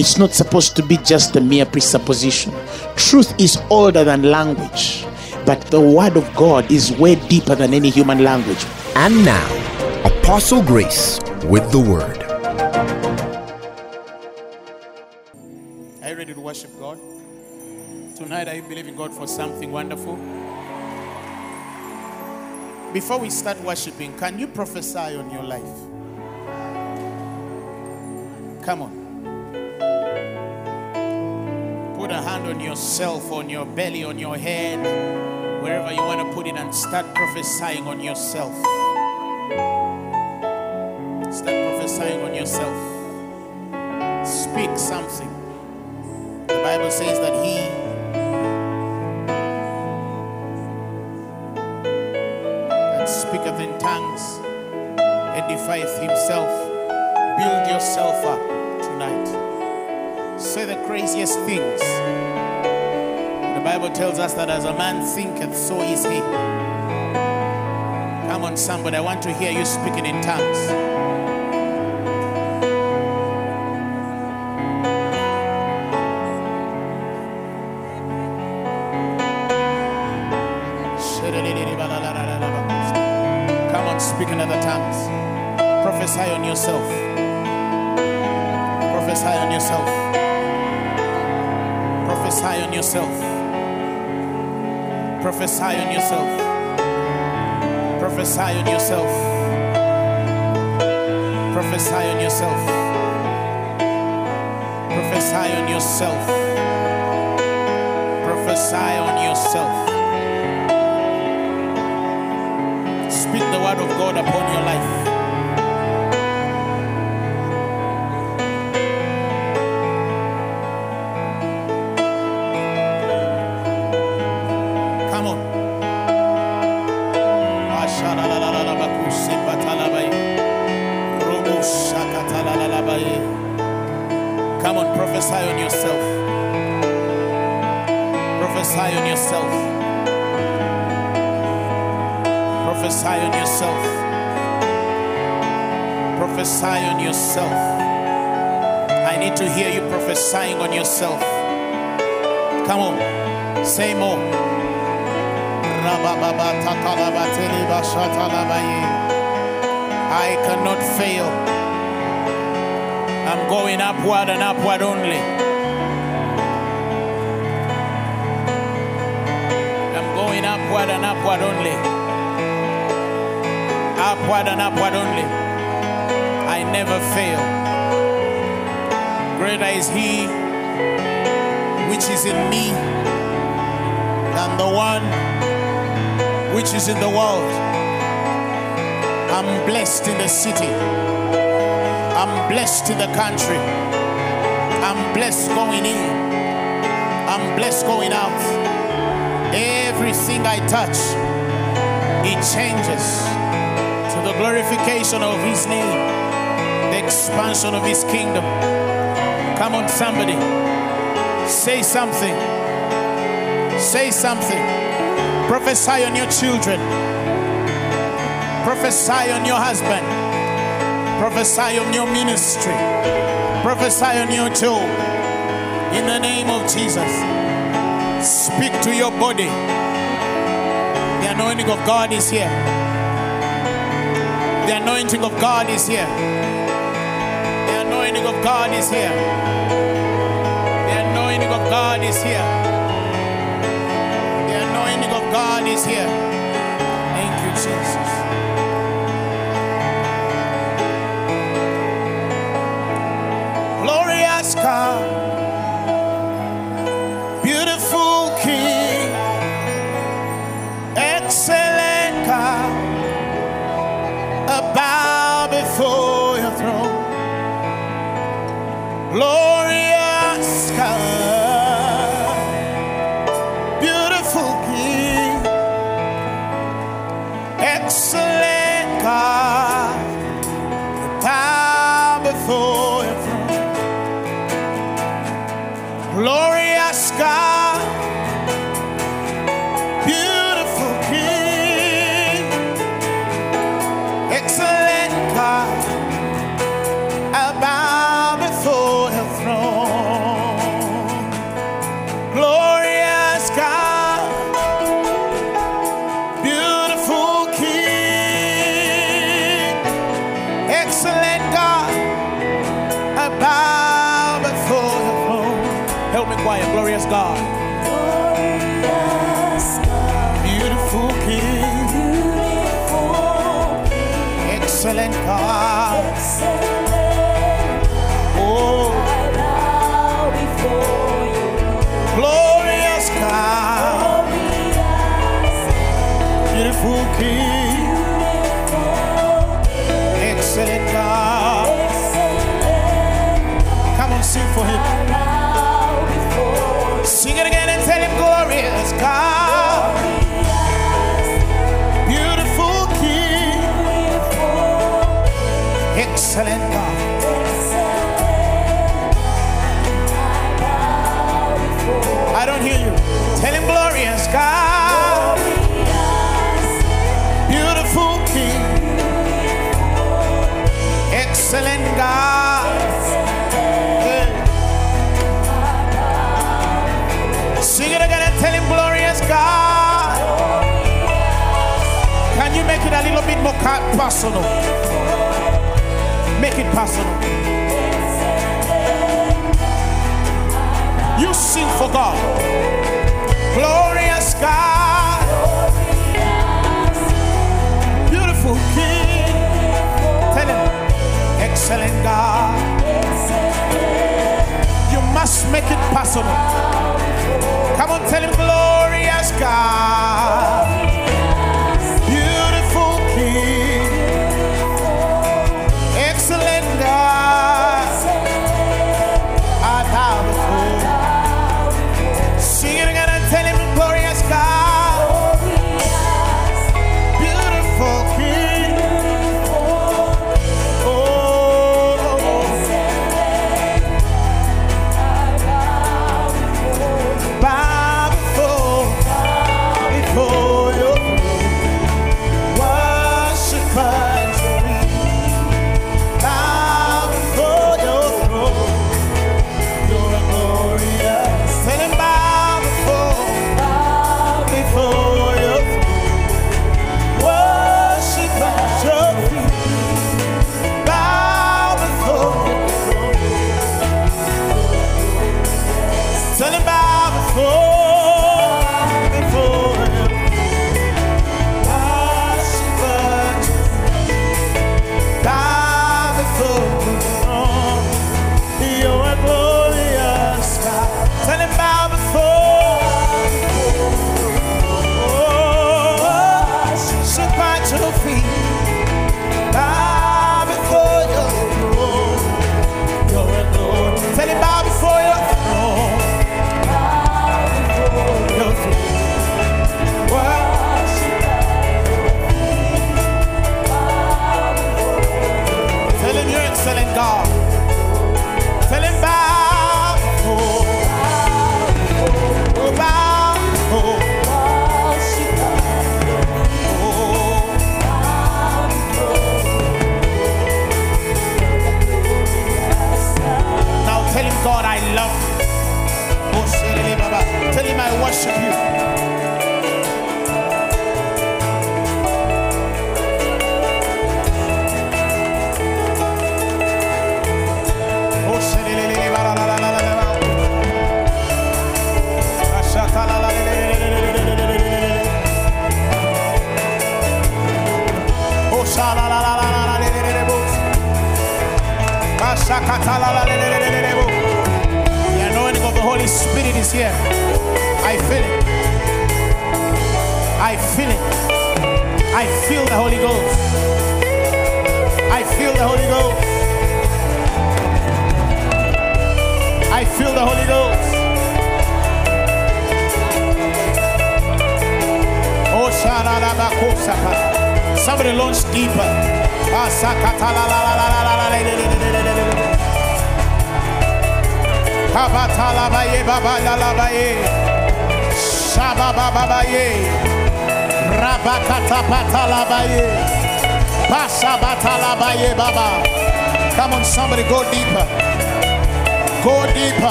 It's not supposed to be just a mere presupposition. Truth is older than language, but the word of God is way deeper than any human language. And now, Apostle Grace with the word. Are you ready to worship God? Tonight, are you believing God for something wonderful? Before we start worshiping, can you prophesy on your life? Come on. Put a hand on yourself, on your belly, on your head, wherever you want to put it, and start prophesying on yourself. Start prophesying on yourself. Speak something. The Bible says that he that speaketh in tongues edifieth himself. Build yourself up tonight. Say the craziest things. The Bible tells us that as a man thinketh, so is he. Come on, somebody. I want to hear you speaking in tongues. Prophesy on yourself. Prophesy on yourself. Prophesy on yourself. Prophesy on yourself. Prophesy on yourself. Yourself. Come on, say more. I cannot fail. I'm going upward and upward only. I'm going upward and upward only. Upward and upward only. I never fail. Greater is He which is in me than the one which is in the world. I'm blessed in the city. I'm blessed in the country. I'm blessed going in. I'm blessed going out. Everything I touch, it changes to the glorification of His name, the expansion of His kingdom. Come on, somebody. Say something. Say something. Prophesy on your children. Prophesy on your husband. Prophesy on your ministry. Prophesy on your job. In the name of Jesus. Speak to your body. The anointing of God is here. The anointing of God is here. The anointing of God is here. God is here. The anointing of God is here. Thank you, Jesus. make it personal. Make it personal. You sing for God. Glorious God. Beautiful King. Tell him. Excellent God. You must make it personal. Come on, tell him, glorious God.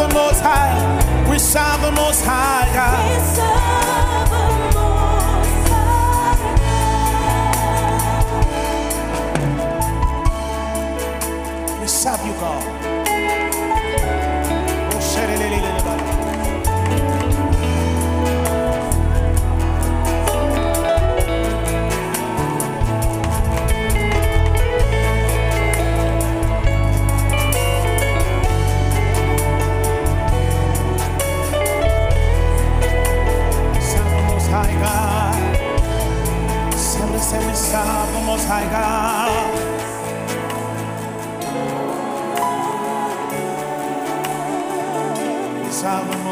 the Most High. We serve the Most High. God. We serve the Most High. God. We serve you, God.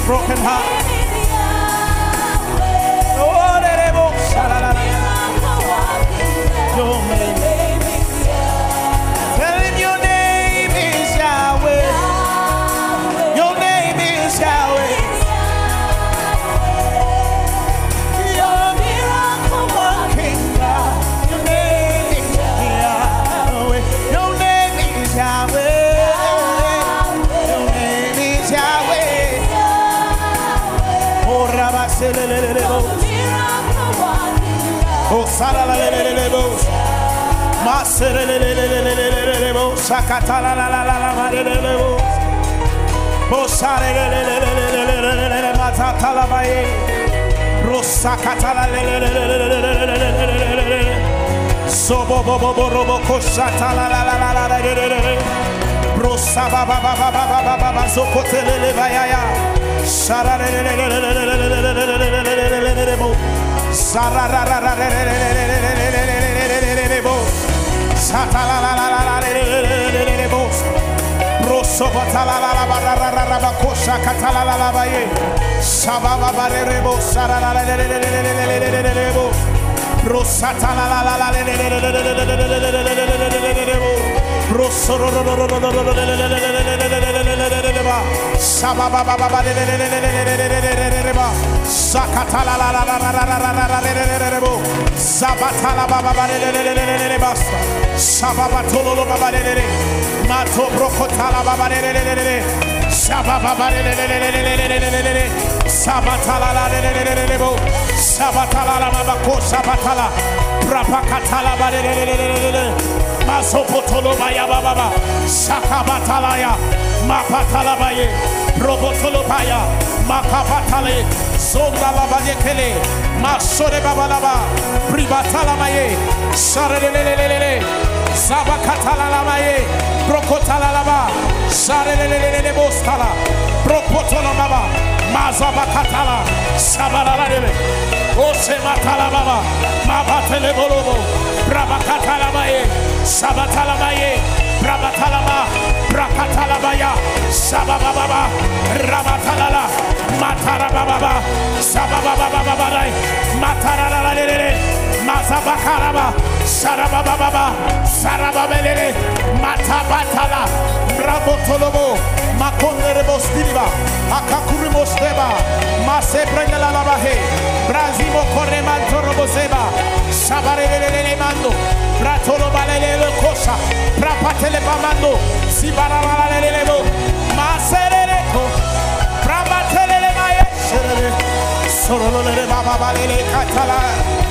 a broken heart. Oh, Salalelebos. Maserelelelelelelelebos. Rosatala reba sababa baba baba de de de de de de reba sakata la la la la la la la la de de de rebo sabata la baba baba de de de de de de basta sababa tolo lo baba de de de mato brokota la baba de de de de de sababa baba de de de de de de de de sabata la la de de de de de rebo sabata la la baba ko sabata la prapakata la baba de de de de de de masopotolo baba baba sakabatalaya Mapatalabaye, Robotolopaya, Makapatale, Zondalabayekele, Masore Babalaba, Pribatalamaye, Sarelelelelele, Zabakatalamaye, Brokotalalaba, Sarelelelele Bostala, Brokotolomaba, Mazabakatala, Sabalalele, Osematalababa, Mabatele Bolobo, Brabakatalamaye, Sabatalamaye, Rabatalaba, Rakatalabaya, Sabababa, Rabatalala, Matarababa, Sabababa, Matarala, Mazabakaraba, Sarababa, Sarababele, Matabatala, brabotolobo. Makonderebo Stiliva, Akakurimo Steba, Mase Brengala Labahe, Brazimo Corremanto Roboseba, Sabarele Mando, Bratolo Balele Cosa, Prapatele Bamando, Sibarala Lelebo, Masereko, Prabatele Maye, Sorolele Baba Balele Catala.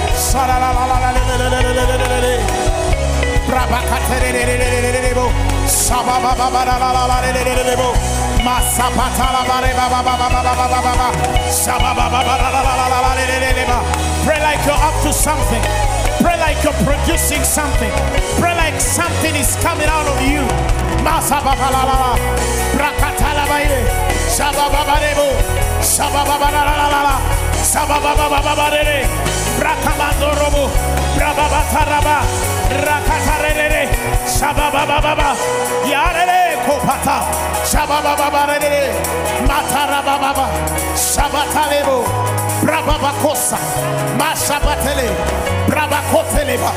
Pray like you're up to something. Pray like you're producing something. Pray like something is coming out of you. Masababalala. Brakatalabaye. Shabababarebo. Shabababarala. Sababababarere. Rakamando robo, Brababataraba, Kopata, Matarababa, Shabatalebo, Brababakosa, Mashabatele, Brabakoteleba,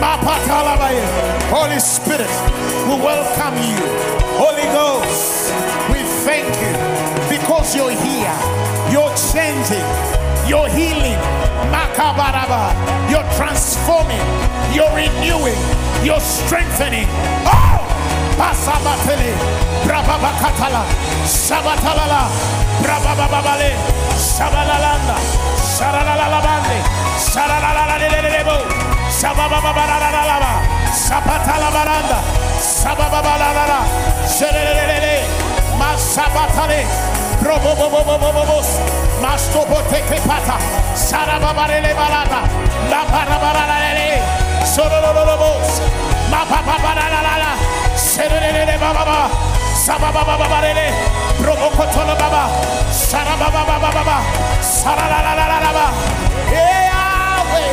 Mapatalabaye. Holy Spirit, we welcome you. Holy Ghost, we thank you because you're here. You're changing. You're healing. Makabaraba. You're transforming. You're renewing. You're strengthening. Oh! Pasabatele. Brababakatala. Shabatalala. Brabababale. Shabalalanda. Sharalalabande. Sharalalabo. Shabababalalaba. Sapatalabaranda. Sabababalala. Sherelele. Masabatale. Robobobobobobos. Mastobote pata. Balata. La. Yahweh.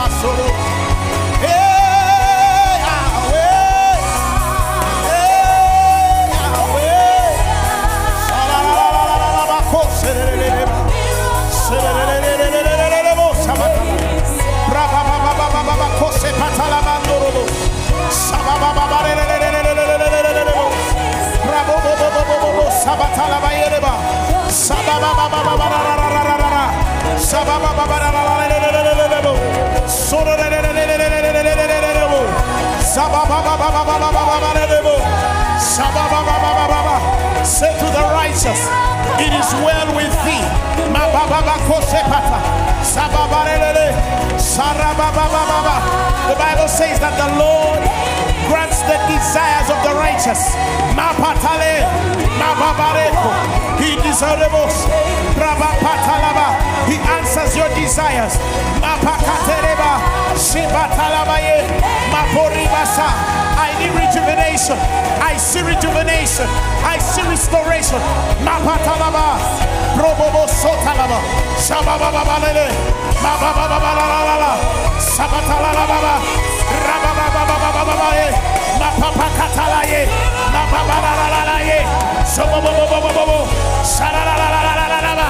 Yahweh. Say to the righteous, it is well with thee. The Bible says that the Lord grants the desires of the righteous. Mapatale, mababareko, he deserves. He answers your desires. Mapakatereba, shibatalabaye, maporibasa. I need rejuvenation. I see rejuvenation. I see restoration. Mapatalaba, Sotalaba, Shabababalele, Mabababalalala, Sabatalababa, Rababababababaye, Mapapakatalaye, Mababalalalaye, Sobobobobobobo, Saralalalala,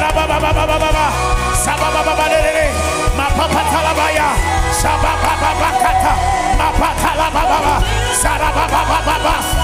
Rabababababa, Sabababalele, Mapapatalabaya, Sabababakata. Mapakala baba, Sarababa baba,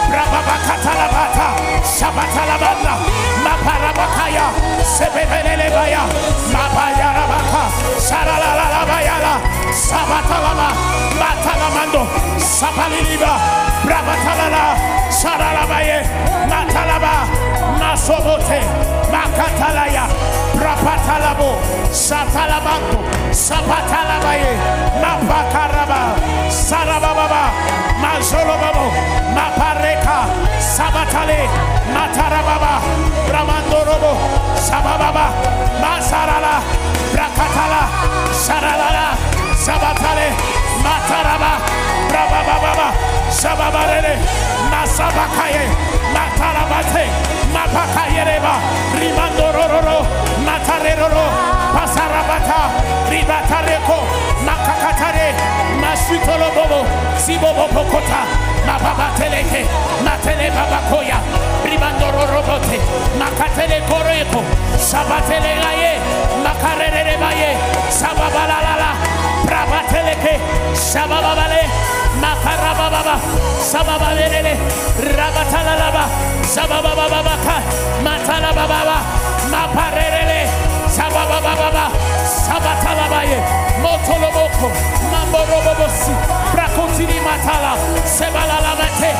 Rapakatala baye, Shabatele baba, Rapatele baba, Matalabaya bako, Sibaba galalala, Sabalala baye, Mapotele baya, Rababa katalabata, Shabatalabanda, Maparabakaya, Sebebelebaya, Mabayarabaka, Saralabayala, Sabatalama, Matalamando, Sapaliliba, Brabatalala, Saralabaye, Matalaba, Masobote, Makatalaya, Brapatalabo, Satalabanto, Sapatalabaye, Mapakaraba, Sarababa, Mazolobabo, Mapareka, Sabatale, Matarababa, Ramandorobo, Sabababa, Masarala, Brakatala, Saralala, Sabatale, Mataraba, Brababa, Sababarele, Masabakaye, Matarabate, Mapakayereba, Rimandororo, Matarero, Pasarabata, Ribatareko, Makakatare, Masutolobobo, Sibobo Pokota, Mababateleke, Matele Babakoya, Rimandoro Robote, Makatele Koreko, Sabatele Laye, Makarere Baye, Sababalala, rabateleke sabababale makarabababa sababalelele rabatalalaba sabababababaka matalabababa maparelele sabababababa sabatalabaye motoloboko mamborobobosi brakotini matala sebalalamate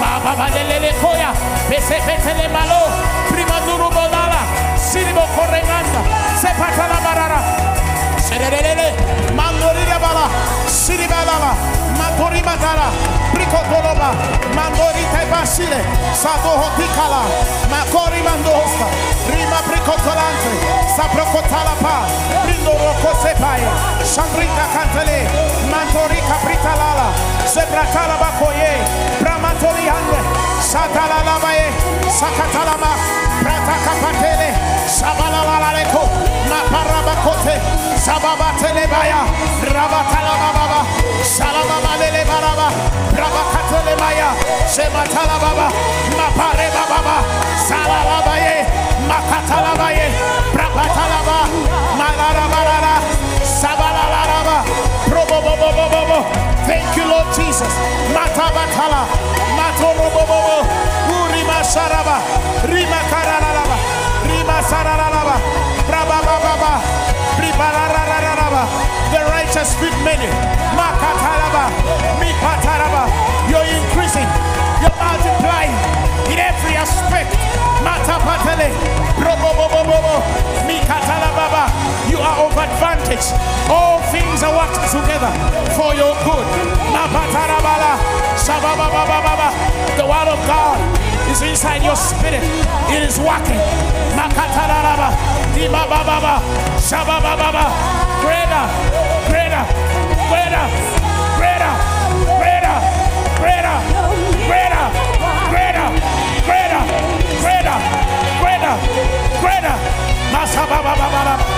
mababalelele koya pesepetele malo Prima primaduru bodala siribo korenganda sepatalabarara serelelele ma Siribalaba, Maturimatara, Bricotoloba, Mandori Tebasile, Sato Hotikala, Makori Mandosta, Rima Bricotolante, Saprocotalapa, Brindoro Cosepae, Shandrita Cantale, Mantori Capritalala, Sebratalabacoye, Bramatoriande, Satalabae, Sakatalama, Prata Capatele, Shabalabalareko, Naparabakote, Sababatelebaya, Rabatalababa, Salamabalebaraba, Rabakatelebaya, Shematalababa, Maparebababa, Salalabaye, Makatalabaye, Brabatalaba, Malarabarara, Sabalalaraba, Probobobobobo, thank you Lord Jesus, Matabatala, Matorobobobo, Urima saraba, Rima Karara. The righteous speak many. Makataraba, Mipataraba. You're increasing, you're multiplying in every aspect. Matapatele, Brobobobobo, Mikatalababa. You are of advantage. All things are working together for your good. Mapatarabala. The word of God is inside your spirit. It is working. Makatarababa, Dimabababa, Shababababa. Greater, greater, greater, greater, greater, greater, greater, greater, greater, greater, greater, greater. Masabababababa.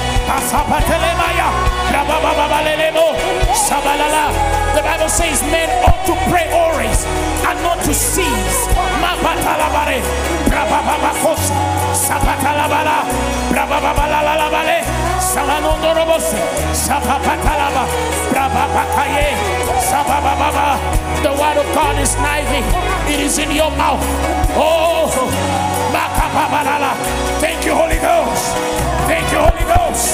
The Bible says men ought to pray always and not to cease. The word of God is nigh It is in your mouth. Oh, Thank you, Holy Ghost. Thank you, Holy Ghost.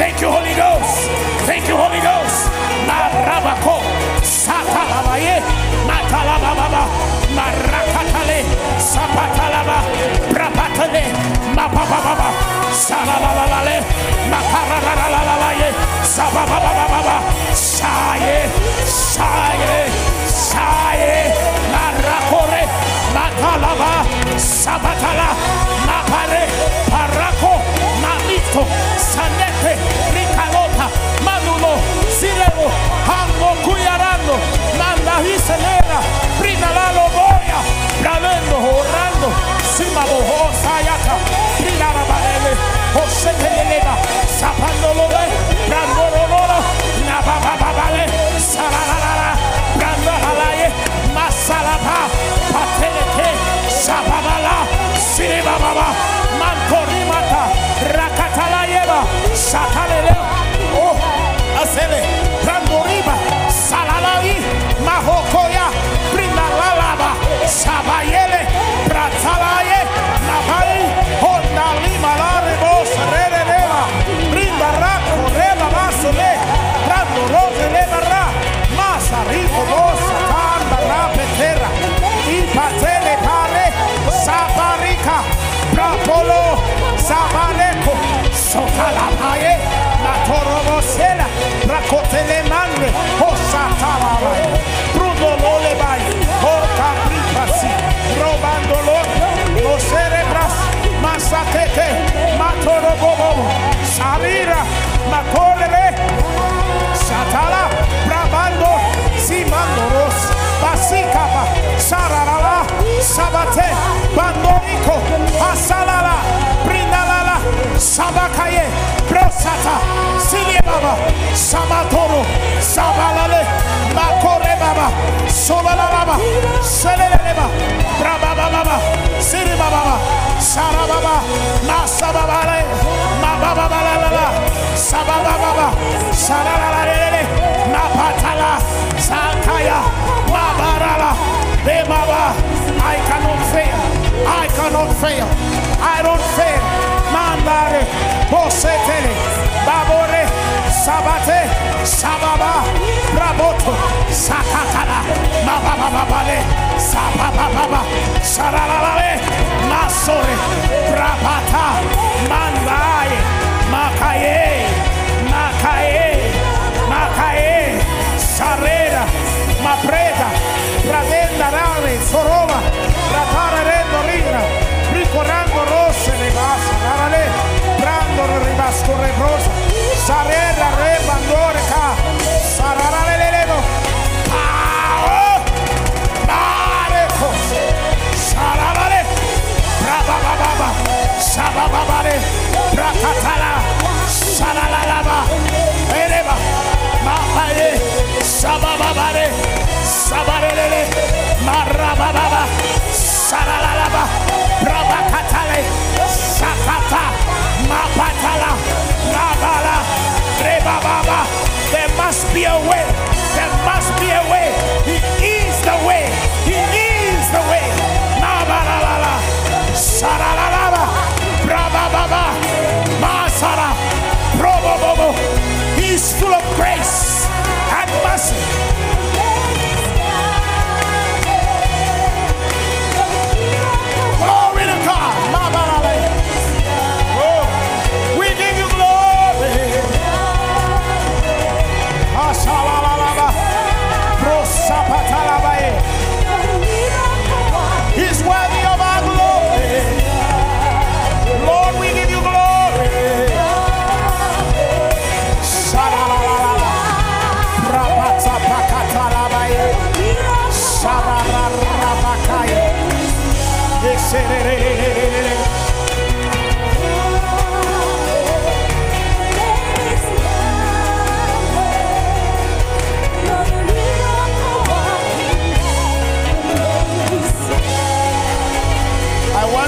Thank you, Holy Ghost. Thank you, Holy Ghost. Marabako. Satalabaye. Matalababa. Marakatale. Sapatalaba. Brapatale. Mapapababa. Salalalale. Makaralalalalaye. Sabababababa. Shaye. Shaye. Shaye. Marakore. Matalaba. Sabatala. Mapare. Sanete, Ricadota, Manulo, Sirebo, Hango, Cuyarando, Manda y Celera, Brinalalo, Boya, Bravendo, Orando, Simabo, Sayaka, Brinara, Barele, José Telelena, Zapándolo, sataleleo, oh, acele, randoriba, salalai, mahokoya, prima lalaba, sabayele, pratalaye, nabai, honali malaribos, rereleva, prima raco, reba basole, randoro, releva ra, masa rico, vos, tamba, rape, terra, y patele, pare, sabarica, prapolo, sabareco, socalaba. Telemande, Hosatarai, Bruno Lolebai, Makolele, Satala, Sabate, Bandorico, Asalala, Sabakaye, Brosata, Siliababa, Samatoro, Sabalale, Makore Baba, Solalaba, Seleleba, Brababa Baba, Siribaba, Sarababa, Masababale, Mababa, Sabababa, Sarala, Mapatala, Sakaya, Mabarala, Bemaba. I cannot fail. I cannot fail. I don't fail. Mandare, Bosetele, Babore, Sabate, Sababa, Braboto, Sakatala, Mabababale, Sabababa, Saralale, Masore, Brabata, Mandaye, Makaye, Makaye, Sabarele, Marababa, Salalaba, Brabakatale, Sakata, Mapatala, Nabala, Rebababa. There must be a way. There must be a way. He is the way. He is the way. Nabalala, Saralalaba, Brabababa, Masara, Probobobo. He's full of grace and mercy.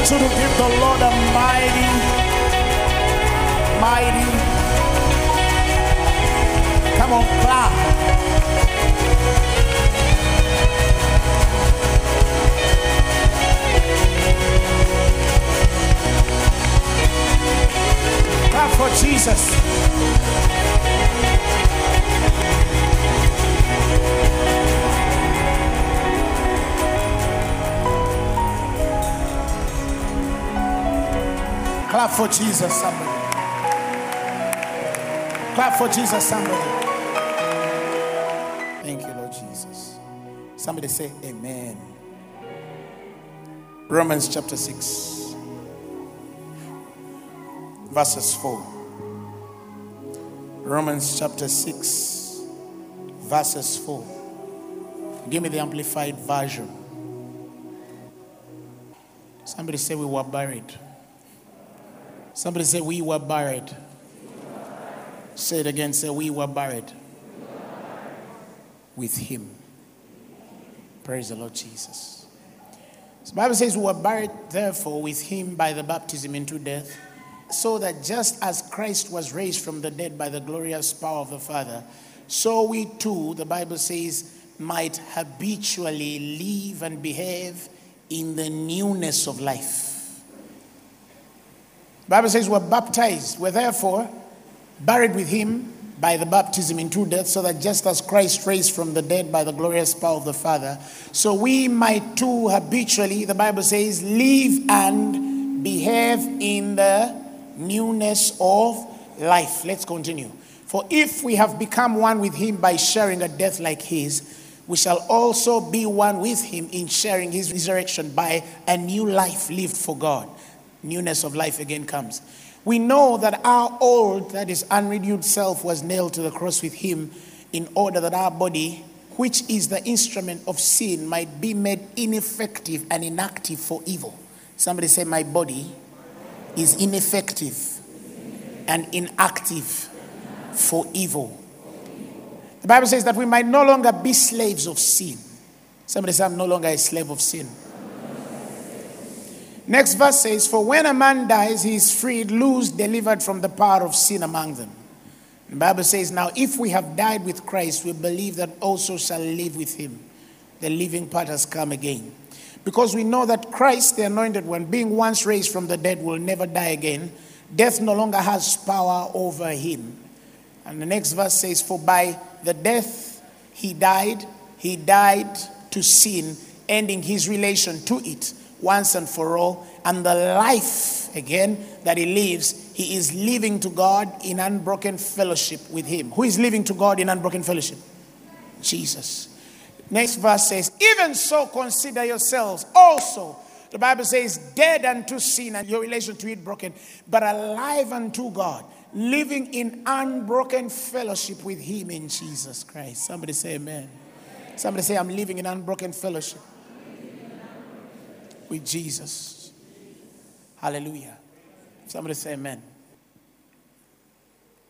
Want you to give the Lord a mighty, mighty. Come on, clap. Clap for Jesus. Clap for Jesus, somebody. Clap for Jesus, somebody. Thank you, Lord Jesus. Somebody say, Amen. Romans chapter 6, verses 4. Romans chapter 6, verses 4. Give me the amplified version. Somebody say, We were buried. Somebody say, We were buried. Say it again. Say, We were buried with Him. Praise the Lord Jesus. The Bible says, We were buried, therefore, with Him by the baptism into death, so that just as Christ was raised from the dead by the glorious power of the Father, so we too, the Bible says, might habitually live and behave in the newness of life. The Bible says we're baptized. We're therefore buried with him by the baptism into death, so that just as Christ raised from the dead by the glorious power of the Father, so we might too habitually, the Bible says, live and behave in the newness of life. Let's continue. For if we have become one with him by sharing a death like his, we shall also be one with him in sharing his resurrection by a new life lived for God. Newness of life again comes. We know that our old, that is unrenewed self, was nailed to the cross with him in order that our body, which is the instrument of sin, might be made ineffective and inactive for evil. Somebody say, My body is ineffective and inactive for evil. The Bible says that we might no longer be slaves of sin. Somebody say, I'm no longer a slave of sin. Next verse says, For when a man dies, he is freed, loose, delivered from the power of sin among them. The Bible says, Now if we have died with Christ, we believe that also shall live with him. The living part has come again. Because we know that Christ, the anointed one, being once raised from the dead, will never die again. Death no longer has power over him. And the next verse says, For by the death he died, he died to sin, ending his relation to it once and for all. And the life, again, that he lives, he is living to God in unbroken fellowship with him. Who is living to God in unbroken fellowship? Jesus. Next verse says, Even so consider yourselves also. The Bible says, dead unto sin and your relation to it broken, but alive unto God, living in unbroken fellowship with Him in Jesus Christ. Somebody say, Amen. Somebody say, I'm living in unbroken fellowship with Jesus. Hallelujah. Somebody say, Amen.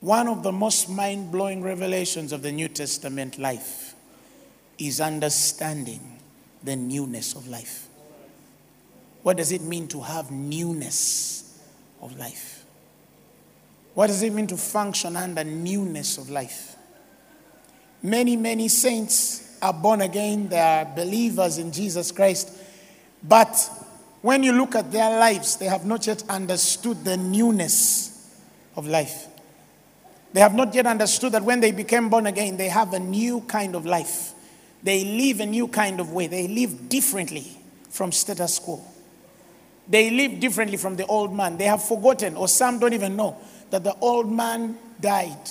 One of the most mind blowing revelations of the New Testament life is understanding the newness of life. What does it mean to have newness of life? What does it mean to function under newness of life? Many, many saints are born again, they are believers in Jesus Christ, but when you look at their lives, they have not yet understood the newness of life. They have not yet understood that when they became born again, they have a new kind of life. They live a new kind of way. They live differently from status quo. They live differently from the old man. They have forgotten, or some don't even know, that the old man died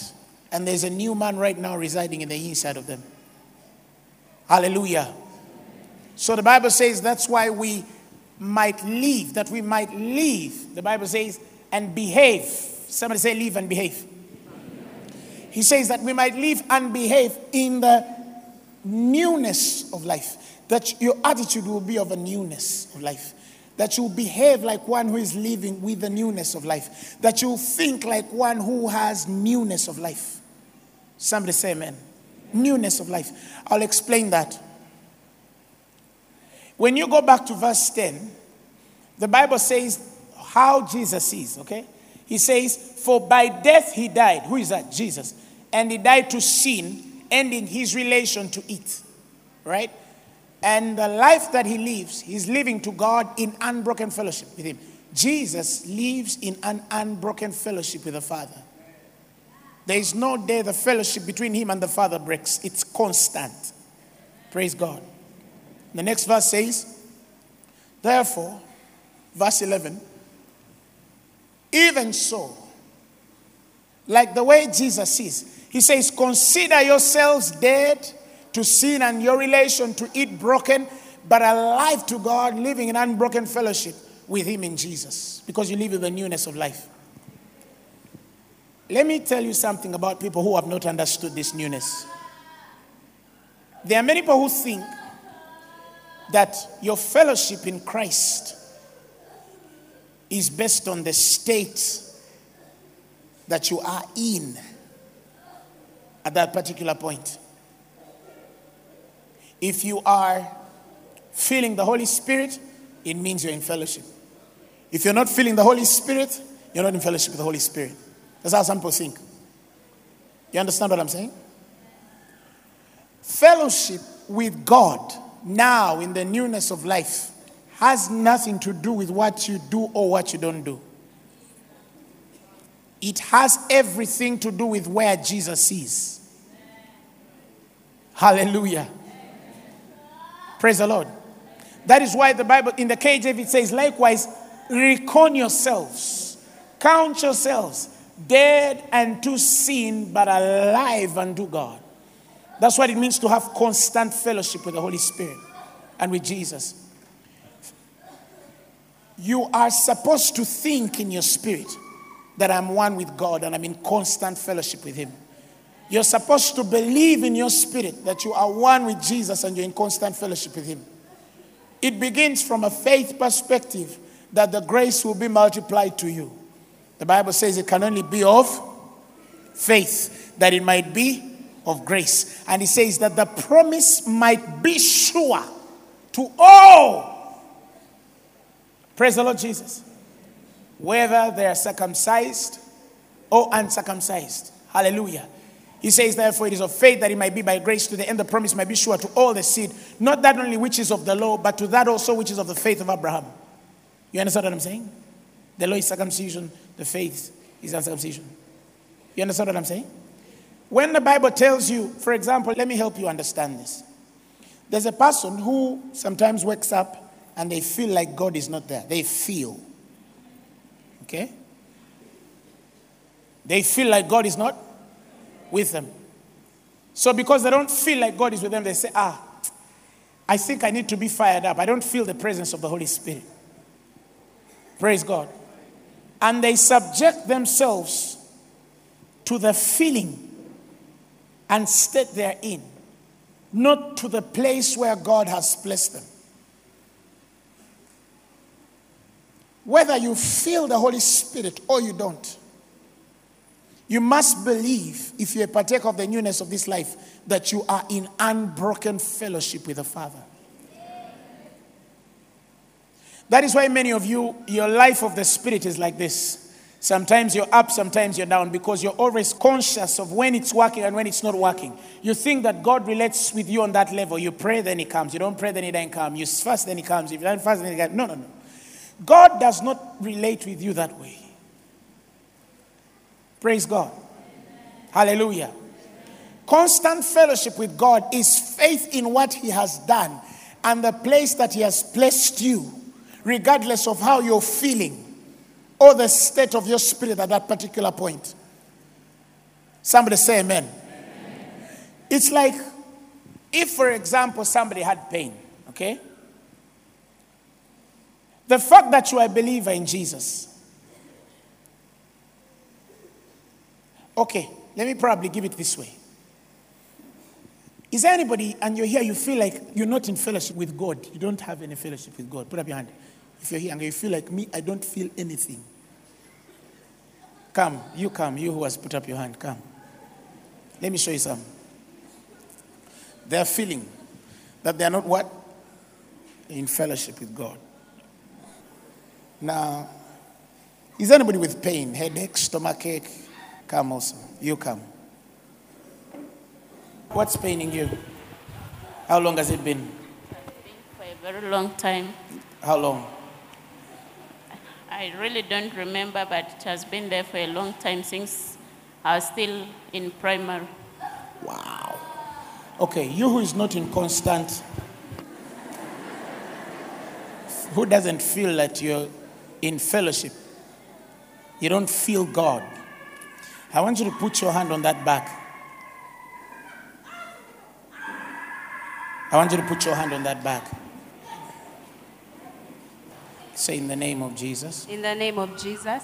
and there's a new man right now residing in the inside of them. Hallelujah. So the Bible says that's why we might live, that we might live. The Bible says, and behave. Somebody say, live and behave. He says that we might live and behave in the newness of life. That your attitude will be of a newness of life. That you'll behave like one who is living with the newness of life. That you think like one who has newness of life. Somebody say amen. Newness of life. I'll explain that. When you go back to verse 10, the Bible says how Jesus is, okay? He says, For by death he died. Who is that? Jesus. And he died to sin, ending his relation to it, right? And the life that he lives, he's living to God in unbroken fellowship with him. Jesus lives in an unbroken fellowship with the Father. There is no day the fellowship between him and the Father breaks, it's constant. Praise God. The next verse says, Therefore, verse 11, even so, like the way Jesus is, he says, Consider yourselves dead to sin and your relation to it broken, but alive to God, living in unbroken fellowship with Him in Jesus, because you live in the newness of life. Let me tell you something about people who have not understood this newness. There are many people who think that your fellowship in Christ is based on the state that you are in at that particular point. If you are feeling the Holy Spirit, it means you're in fellowship. If you're not feeling the Holy Spirit, you're not in fellowship with the Holy Spirit. That's how some people think. You understand what I'm saying? Fellowship with God now in the newness of life has nothing to do with what you do or what you don't do. It has everything to do with where Jesus is. Hallelujah. Praise the Lord. That is why the Bible, in the KJV, it says, likewise, reckon yourselves, count yourselves dead unto sin, but alive unto God. That's what it means to have constant fellowship with the Holy Spirit and with Jesus. You are supposed to think in your spirit that I'm one with God and I'm in constant fellowship with Him. You're supposed to believe in your spirit that you are one with Jesus and you're in constant fellowship with Him. It begins from a faith perspective that the grace will be multiplied to you. The Bible says it can only be of faith, that it might be of grace. And it says that the promise might be sure to all. Praise the Lord Jesus. Whether they are circumcised or uncircumcised. Hallelujah. He says, therefore, it is of faith that it might be by grace to the end the promise might be sure to all the seed, not that only which is of the law, but to that also which is of the faith of Abraham. You understand what I'm saying? The law is circumcision, the faith is uncircumcision. You understand what I'm saying? When the Bible tells you, for example, let me help you understand this. There's a person who sometimes wakes up and they feel like God is not there. They feel. Okay? They feel like God is not with them. So, because they don't feel like God is with them, they say, Ah, I think I need to be fired up. I don't feel the presence of the Holy Spirit. Praise God. And they subject themselves to the feeling and state they're in, not to the place where God has placed them. Whether you feel the Holy Spirit or you don't, you must believe, if you partake of the newness of this life, that you are in unbroken fellowship with the Father. That is why many of you, your life of the Spirit is like this. Sometimes you're up, sometimes you're down, because you're always conscious of when it's working and when it's not working. You think that God relates with you on that level. You pray, then He comes. You don't pray, then He doesn't come. You fast, then He comes. If you don't fast, then He comes. No, no, no. God does not relate with you that way. Praise God. Hallelujah. Constant fellowship with God is faith in what He has done and the place that He has placed you, regardless of how you're feeling or the state of your spirit at that particular point. Somebody say amen. amen. It's like if, for example, somebody had pain, okay? The fact that you are a believer in Jesus Okay, let me probably give it this way. Is there anybody, and you're here, you feel like you're not in fellowship with God? You don't have any fellowship with God? Put up your hand. If you're here and you feel like me, I don't feel anything. Come, you come, you who has put up your hand, come. Let me show you some. They're feeling that they're not what? In fellowship with God. Now, is anybody with pain, headache, stomach ache, Come also. You come. What's paining you? How long has it been? For a very long time. How long? I really don't remember, but it has been there for a long time since I was still in primary. Wow. Okay, you who is not in constant, who doesn't feel that you're in fellowship, you don't feel God. I want you to put your hand on that back. I want you to put your hand on that back. Say, in the name of Jesus. In the name of Jesus.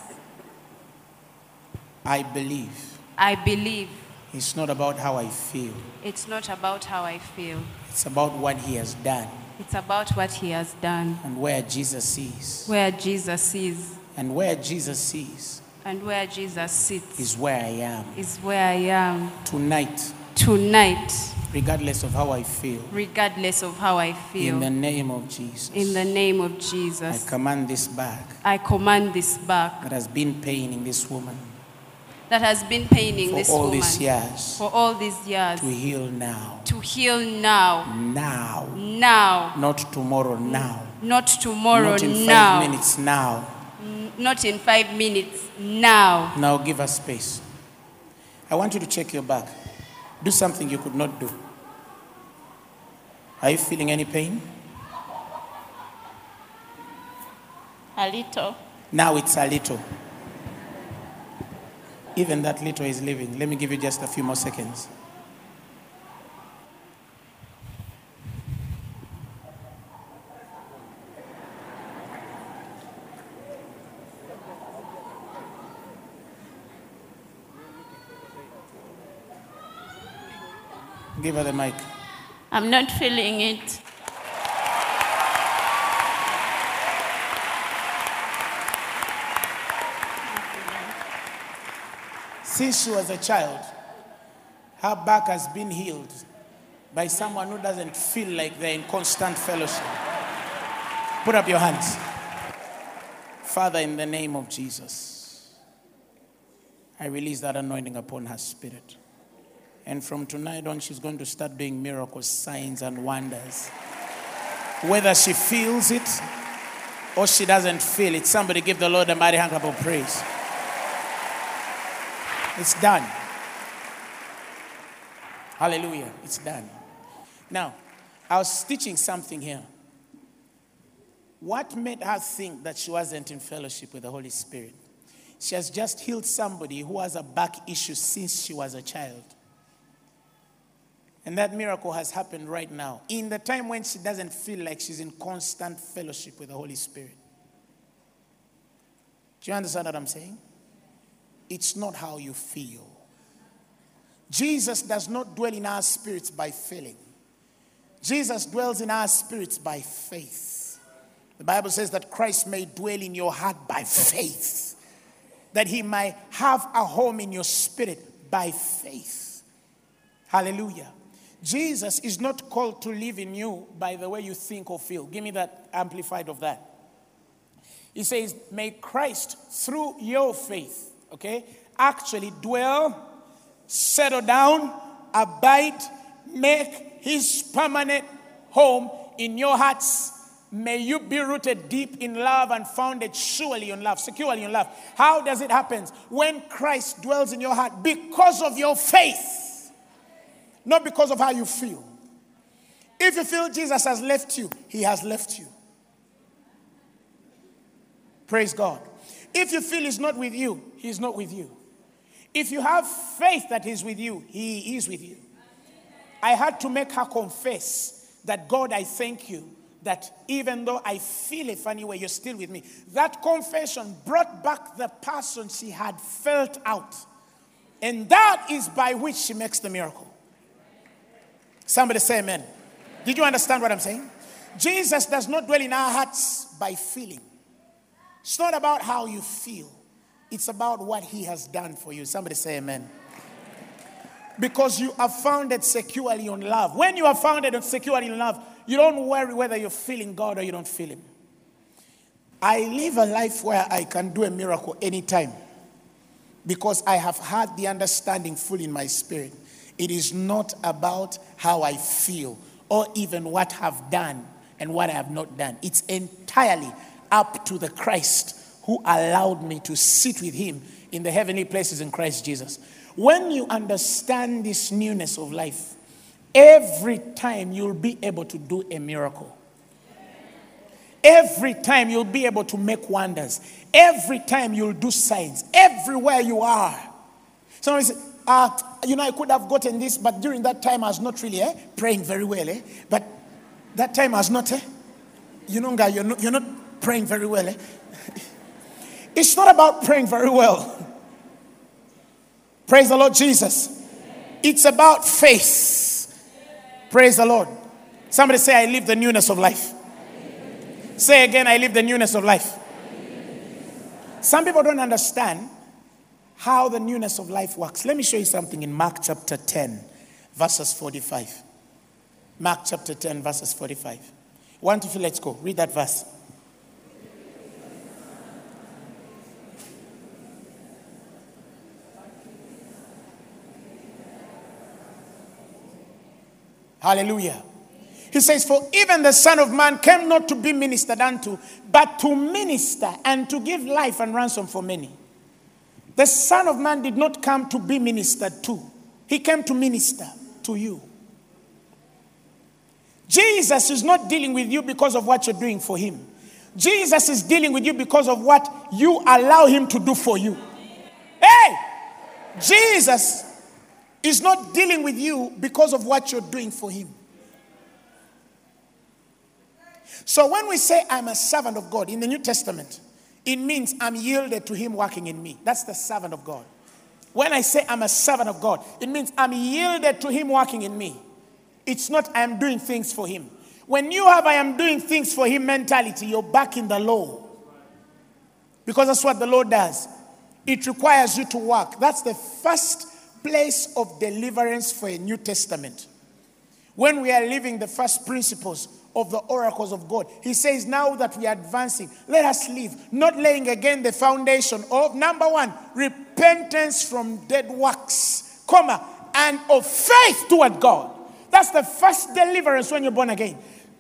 I believe. I believe. It's not about how I feel. It's not about how I feel. It's about what He has done. It's about what He has done. And where Jesus sees. Where Jesus sees. And where Jesus sees. And where Jesus sits is where I am. Is where I am. Tonight. Tonight. Regardless of how I feel. Regardless of how I feel. In the name of Jesus. In the name of Jesus. I command this back. I command this back. That has been paining this woman. That has been paining this woman for this all woman. these years. For all these years. To heal now. To heal now. Now. Now. Not tomorrow. Now. Not tomorrow. Not in now. five minutes. Now not in five minutes, now. Now give us space. I want you to check your back. Do something you could not do. Are you feeling any pain? A little. Now it's a little. Even that little is leaving. Let me give you just a few more seconds. Give her the mic. I'm not feeling it. Since she was a child, her back has been healed by someone who doesn't feel like they're in constant fellowship. Put up your hands. Father, in the name of Jesus, I release that anointing upon her spirit. And from tonight on, she's going to start doing miracles, signs, and wonders. Whether she feels it or she doesn't feel it, somebody give the Lord a mighty hand of praise. It's done. Hallelujah. It's done. Now, I was teaching something here. What made her think that she wasn't in fellowship with the Holy Spirit? She has just healed somebody who has a back issue since she was a child. And that miracle has happened right now, in the time when she doesn't feel like she's in constant fellowship with the Holy Spirit. Do you understand what I'm saying? It's not how you feel. Jesus does not dwell in our spirits by feeling, Jesus dwells in our spirits by faith. The Bible says that Christ may dwell in your heart by faith, that he might have a home in your spirit by faith. Hallelujah. Jesus is not called to live in you by the way you think or feel. Give me that amplified of that. He says, May Christ, through your faith, okay, actually dwell, settle down, abide, make his permanent home in your hearts. May you be rooted deep in love and founded surely in love, securely in love. How does it happen? When Christ dwells in your heart because of your faith, not because of how you feel. If you feel Jesus has left you, he has left you. Praise God. If you feel he's not with you, he's not with you. If you have faith that he's with you, he is with you. I had to make her confess that God, I thank you that even though I feel a funny way, you're still with me. That confession brought back the person she had felt out. And that is by which she makes the miracle. Somebody say amen. Did you understand what I'm saying? Jesus does not dwell in our hearts by feeling. It's not about how you feel, it's about what He has done for you. Somebody say amen. Because you are founded securely on love. When you are founded securely in love, you don't worry whether you're feeling God or you don't feel Him. I live a life where I can do a miracle anytime because I have had the understanding full in my spirit. It is not about how I feel or even what I've done and what I have not done. It's entirely up to the Christ who allowed me to sit with him in the heavenly places in Christ Jesus. When you understand this newness of life, every time you'll be able to do a miracle. Every time you'll be able to make wonders. Every time you'll do signs. Everywhere you are. Somebody says, uh, you know, I could have gotten this, but during that time I was not really eh, praying very well. Eh? But that time I was not, eh? you know, guy, you're not, you're not praying very well. Eh? it's not about praying very well. Praise the Lord Jesus. It's about faith. Praise the Lord. Somebody say, I live the newness of life. Say again, I live the newness of life. Some people don't understand how the newness of life works. Let me show you something in Mark chapter 10, verses 45. Mark chapter 10, verses 45. One, two, three, let's go. Read that verse. Hallelujah. He says, For even the Son of Man came not to be ministered unto, but to minister and to give life and ransom for many. The Son of Man did not come to be ministered to, He came to minister to you. Jesus is not dealing with you because of what you're doing for Him. Jesus is dealing with you because of what you allow Him to do for you. Hey! Jesus is not dealing with you because of what you're doing for Him. So when we say, I'm a servant of God in the New Testament, it means I'm yielded to Him working in me. That's the servant of God. When I say I'm a servant of God, it means I'm yielded to Him working in me. It's not I am doing things for him. When you have I am doing things for him mentality, you're back in the law. Because that's what the Lord does. It requires you to work. That's the first place of deliverance for a New Testament. When we are living the first principles of the oracles of God, He says, Now that we are advancing, let us live, not laying again the foundation of number one, repentance from dead works, comma, and of faith toward God. That's the first deliverance when you're born again.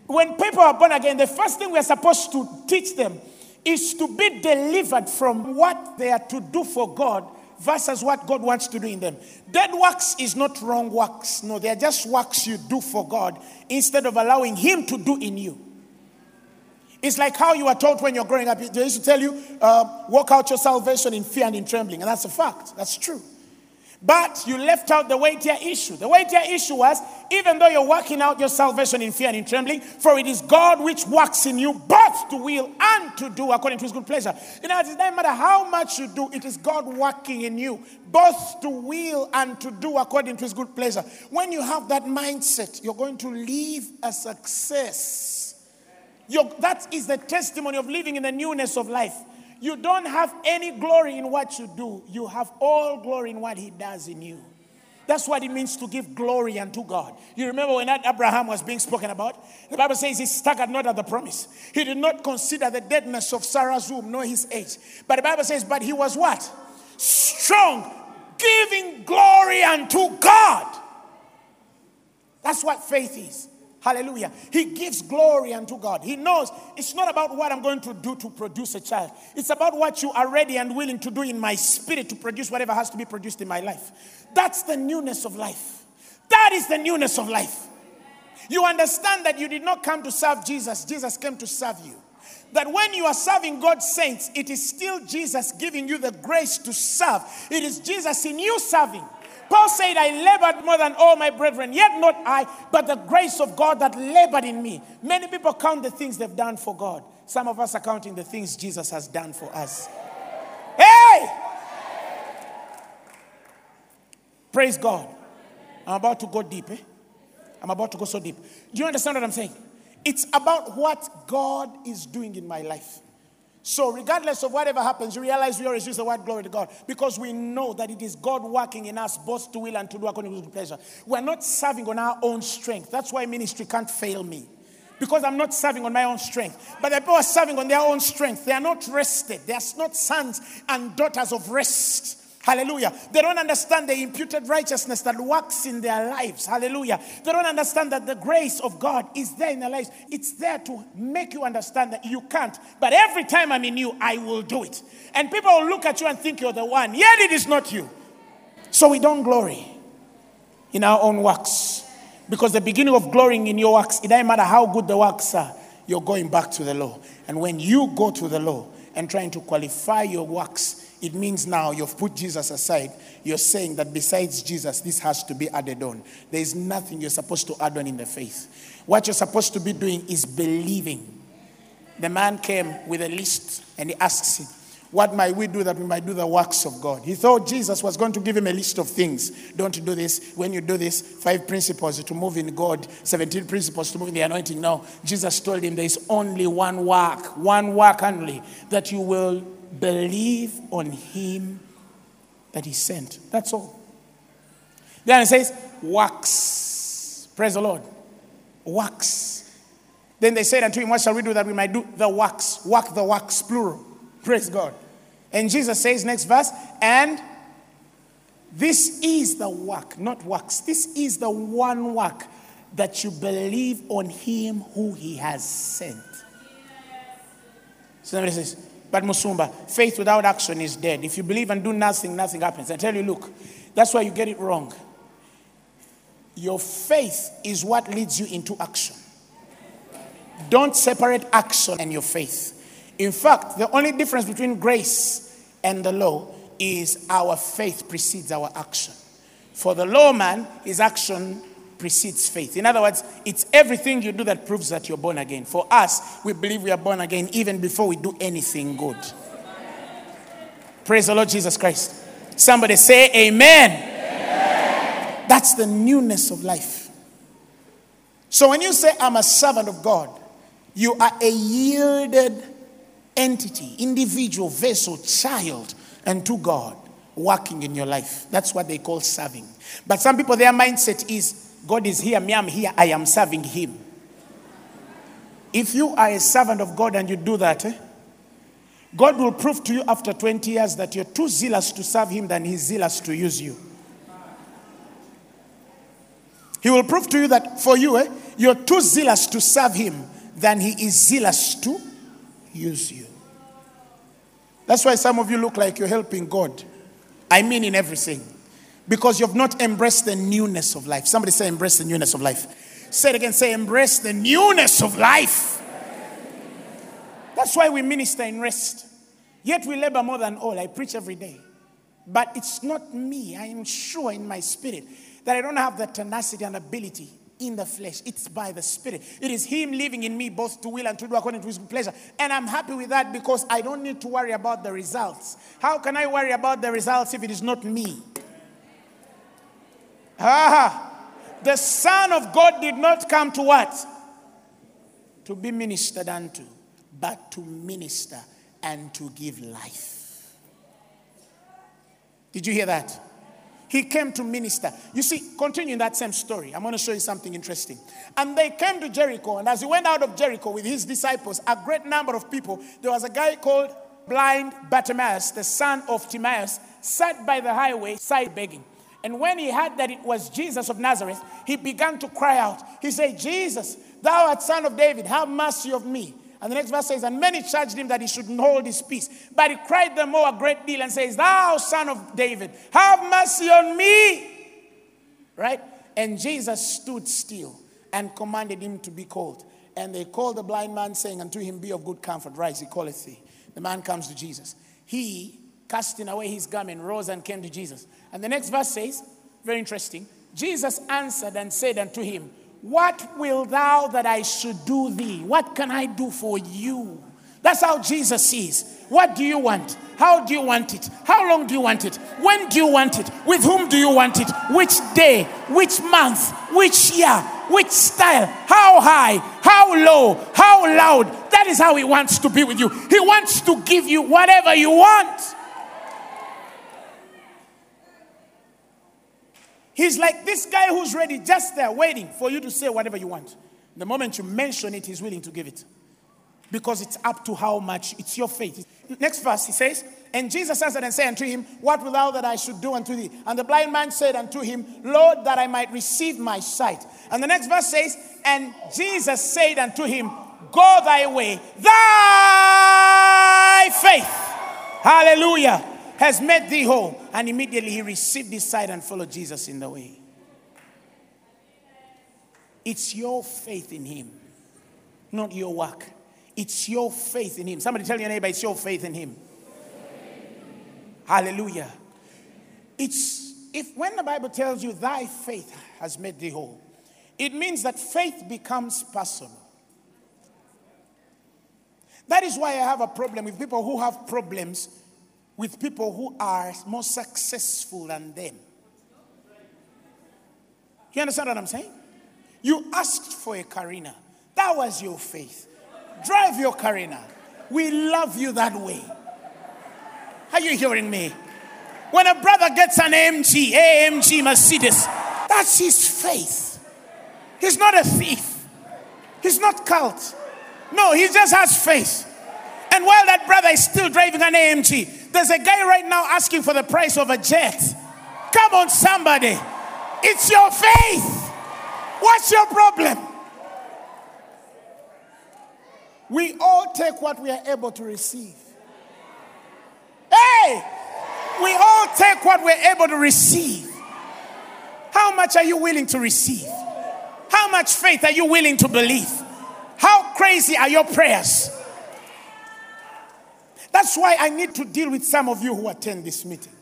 When people are born again, the first thing we're supposed to teach them is to be delivered from what they are to do for God versus what God wants to do in them. Dead works is not wrong works. No, they are just works you do for God instead of allowing Him to do in you. It's like how you are taught when you're growing up. They used to tell you, uh, work out your salvation in fear and in trembling. And that's a fact. That's true. But you left out the weightier issue. The weightier issue was even though you're working out your salvation in fear and in trembling, for it is God which works in you both to will and to do according to his good pleasure. You know, it doesn't matter how much you do, it is God working in you both to will and to do according to his good pleasure. When you have that mindset, you're going to live a success. That is the testimony of living in the newness of life. You don't have any glory in what you do, you have all glory in what He does in you. That's what it means to give glory unto God. You remember when that Abraham was being spoken about? The Bible says he staggered not at the promise. He did not consider the deadness of Sarah's womb nor his age. But the Bible says, but he was what? Strong, giving glory unto God. That's what faith is. Hallelujah. He gives glory unto God. He knows it's not about what I'm going to do to produce a child, it's about what you are ready and willing to do in my spirit to produce whatever has to be produced in my life. That's the newness of life. That is the newness of life. You understand that you did not come to serve Jesus, Jesus came to serve you. That when you are serving God's saints, it is still Jesus giving you the grace to serve. It is Jesus in you serving. Paul said, I labored more than all my brethren, yet not I, but the grace of God that labored in me. Many people count the things they've done for God. Some of us are counting the things Jesus has done for us. Hey! Praise God. I'm about to go deep. Eh? I'm about to go so deep. Do you understand what I'm saying? It's about what God is doing in my life. So, regardless of whatever happens, you realize we always use the word glory to God because we know that it is God working in us both to will and to do according to his pleasure. We're not serving on our own strength. That's why ministry can't fail me because I'm not serving on my own strength. But the people are serving on their own strength. They are not rested, they are not sons and daughters of rest. Hallelujah. They don't understand the imputed righteousness that works in their lives. Hallelujah. They don't understand that the grace of God is there in their lives. It's there to make you understand that you can't. But every time I'm in you, I will do it. And people will look at you and think you're the one. Yet it is not you. So we don't glory in our own works. Because the beginning of glorying in your works, it doesn't matter how good the works are, you're going back to the law. And when you go to the law and trying to qualify your works, it means now you've put Jesus aside. You're saying that besides Jesus, this has to be added on. There is nothing you're supposed to add on in the faith. What you're supposed to be doing is believing. The man came with a list and he asks him, What might we do that we might do the works of God? He thought Jesus was going to give him a list of things. Don't do this. When you do this, five principles to move in God, 17 principles to move in the anointing. No, Jesus told him there is only one work, one work only, that you will believe on him that he sent. That's all. Then it says, works. Praise the Lord. Works. Then they said unto him, What shall we do that we might do the works? Work the works, plural. Praise God. And Jesus says, next verse, and this is the work, not works. This is the one work that you believe on him who he has sent. So somebody says, but Musumba, faith without action is dead. If you believe and do nothing, nothing happens. I tell you, look, that's why you get it wrong. Your faith is what leads you into action. Don't separate action and your faith. In fact, the only difference between grace and the law is our faith precedes our action. For the law man, his action precedes faith. In other words, it's everything you do that proves that you're born again. For us, we believe we are born again even before we do anything good. Praise the Lord Jesus Christ. Somebody say, Amen. Amen. That's the newness of life. So when you say, I'm a servant of God, you are a yielded entity, individual, vessel, child, and to God working in your life. That's what they call serving. But some people, their mindset is God is here, me, I'm here, I am serving Him. If you are a servant of God and you do that, eh, God will prove to you after 20 years that you're too zealous to serve Him than He's zealous to use you. He will prove to you that for you, eh, you're too zealous to serve Him than He is zealous to use you. That's why some of you look like you're helping God. I mean, in everything. Because you've not embraced the newness of life. Somebody say, embrace the newness of life. Say it again, say, embrace the newness of life. That's why we minister in rest. Yet we labor more than all. I preach every day. But it's not me. I am sure in my spirit that I don't have the tenacity and ability in the flesh. It's by the Spirit. It is Him living in me both to will and to do according to His pleasure. And I'm happy with that because I don't need to worry about the results. How can I worry about the results if it is not me? Ah, the Son of God did not come to what? To be ministered unto, but to minister and to give life. Did you hear that? He came to minister. You see, continuing that same story, I'm going to show you something interesting. And they came to Jericho, and as he went out of Jericho with his disciples, a great number of people, there was a guy called blind Bartimaeus, the son of Timaeus, sat by the highway side begging. And when he heard that it was Jesus of Nazareth, he began to cry out. He said, Jesus, thou art son of David, have mercy of me. And the next verse says, And many charged him that he should hold his peace. But he cried the more a great deal and says, Thou son of David, have mercy on me. Right? And Jesus stood still and commanded him to be called. And they called the blind man, saying unto him, Be of good comfort, rise, he calleth thee. The man comes to Jesus. He, casting away his garment, rose and came to Jesus. And the next verse says, very interesting, Jesus answered and said unto him, what will thou that I should do thee? What can I do for you? That's how Jesus is. What do you want? How do you want it? How long do you want it? When do you want it? With whom do you want it? Which day? Which month? Which year? Which style? How high? How low? How loud? That is how He wants to be with you. He wants to give you whatever you want. He's like this guy who's ready, just there, waiting for you to say whatever you want. The moment you mention it, he's willing to give it. Because it's up to how much, it's your faith. Next verse, he says, And Jesus answered and said unto him, What wilt thou that I should do unto thee? And the blind man said unto him, Lord, that I might receive my sight. And the next verse says, And Jesus said unto him, Go thy way, thy faith. Hallelujah has made thee whole. And immediately he received his sight and followed Jesus in the way. It's your faith in him, not your work. It's your faith in him. Somebody tell your neighbor, it's your faith in him. Hallelujah. It's if when the Bible tells you thy faith has made thee whole, it means that faith becomes personal. That is why I have a problem with people who have problems with people who are more successful than them. You understand what I'm saying? You asked for a Carina. That was your faith. Drive your Carina. We love you that way. Are you hearing me? When a brother gets an AMG, AMG Mercedes, that's his faith. He's not a thief. He's not cult. No, he just has faith. And while that brother is still driving an AMG, there's a guy right now asking for the price of a jet. Come on, somebody. It's your faith. What's your problem? We all take what we are able to receive. Hey! We all take what we're able to receive. How much are you willing to receive? How much faith are you willing to believe? How crazy are your prayers? That's why I need to deal with some of you who attend this meeting.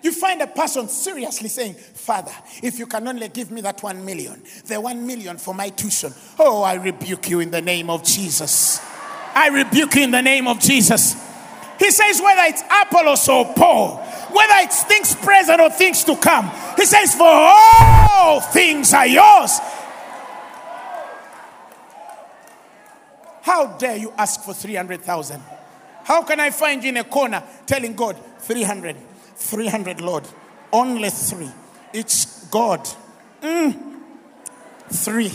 You find a person seriously saying, Father, if you can only give me that one million, the one million for my tuition. Oh, I rebuke you in the name of Jesus. I rebuke you in the name of Jesus. He says, whether it's Apollos or Paul, whether it's things present or things to come, he says, for all things are yours. How dare you ask for 300,000? How can I find you in a corner telling God 300, 300, Lord, only three? It's God. Mm. Three,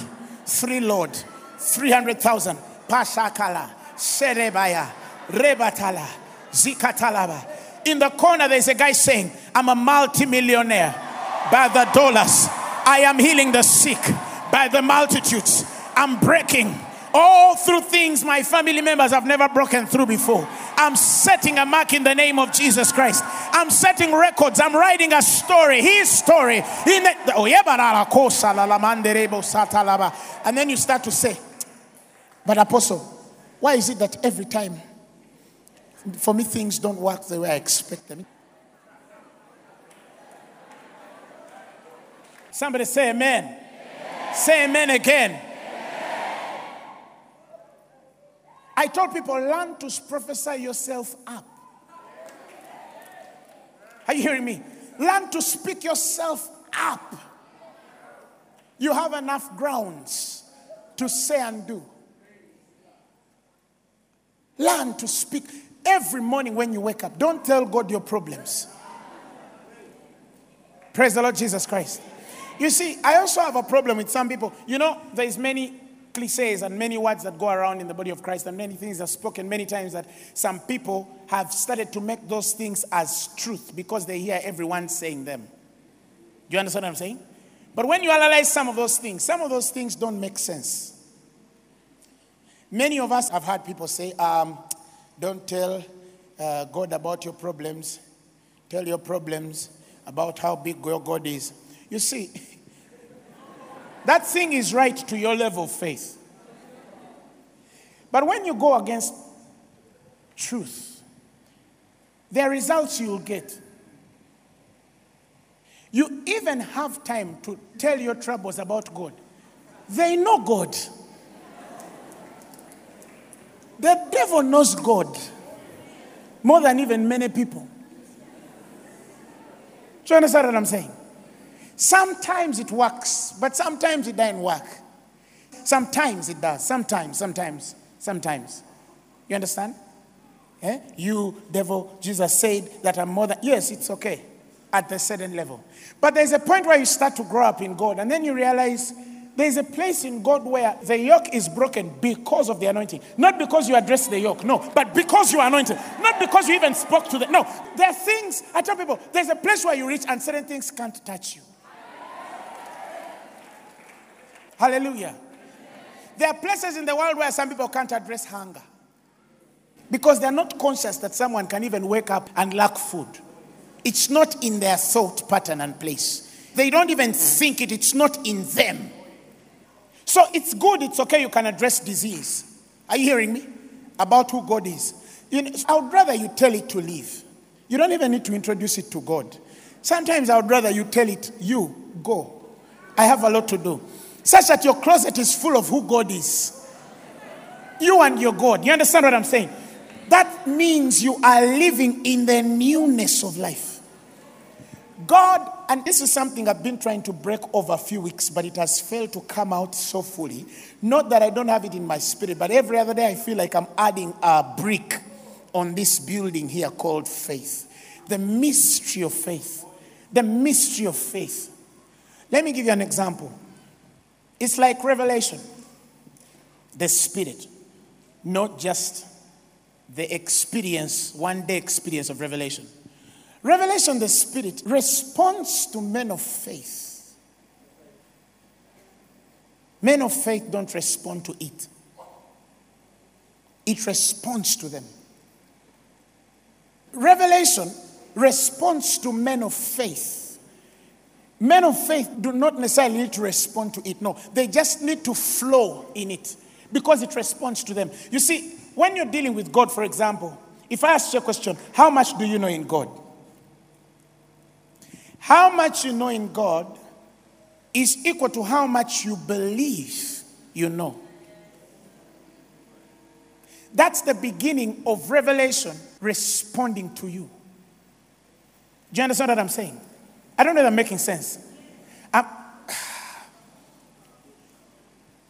three, Lord, 300,000. Pashakala, Serebaya, Rebatala, Zikatalaba. In the corner, there's a guy saying, I'm a multimillionaire by the dollars. I am healing the sick by the multitudes. I'm breaking all through things my family members have never broken through before. I'm setting a mark in the name of Jesus Christ. I'm setting records. I'm writing a story, his story. In the, and then you start to say, but apostle, why is it that every time for me things don't work the way I expect them? Somebody say amen. amen. Say amen again. Amen. I told people, learn to prophesy yourself up. Are you hearing me? Learn to speak yourself up. You have enough grounds to say and do. Learn to speak every morning when you wake up. Don't tell God your problems. Praise the Lord Jesus Christ. You see, I also have a problem with some people. You know, there's many cliches and many words that go around in the body of Christ and many things are spoken many times that some people have started to make those things as truth because they hear everyone saying them. Do you understand what I'm saying? But when you analyze some of those things, some of those things don't make sense. Many of us have heard people say, um, don't tell uh, God about your problems, tell your problems about how big your God is. You see, that thing is right to your level of faith. But when you go against truth, there are results you'll get. You even have time to tell your troubles about God. They know God. The devil knows God more than even many people. Do you understand what I'm saying? Sometimes it works, but sometimes it doesn't work. Sometimes it does. Sometimes, sometimes, sometimes. You understand? Eh? You, devil, Jesus said that I'm more than. Yes, it's okay at a certain level. But there's a point where you start to grow up in God, and then you realize there's a place in God where the yoke is broken because of the anointing. Not because you address the yoke, no, but because you are anointed. Not because you even spoke to them. No, there are things, I tell people, there's a place where you reach and certain things can't touch you. Hallelujah. There are places in the world where some people can't address hunger because they're not conscious that someone can even wake up and lack food. It's not in their thought pattern and place. They don't even think it, it's not in them. So it's good, it's okay, you can address disease. Are you hearing me? About who God is. You know, I would rather you tell it to leave. You don't even need to introduce it to God. Sometimes I would rather you tell it, you go. I have a lot to do such that your closet is full of who God is. You and your God. You understand what I'm saying? That means you are living in the newness of life. God, and this is something I've been trying to break over a few weeks, but it has failed to come out so fully. Not that I don't have it in my spirit, but every other day I feel like I'm adding a brick on this building here called faith. The mystery of faith. The mystery of faith. Let me give you an example. It's like revelation. The spirit, not just the experience, one day experience of revelation. Revelation, the spirit, responds to men of faith. Men of faith don't respond to it, it responds to them. Revelation responds to men of faith. Men of faith do not necessarily need to respond to it. No, they just need to flow in it because it responds to them. You see, when you're dealing with God, for example, if I ask you a question, how much do you know in God? How much you know in God is equal to how much you believe you know. That's the beginning of revelation responding to you. Do you understand what I'm saying? I don't know if I'm making sense. I'm,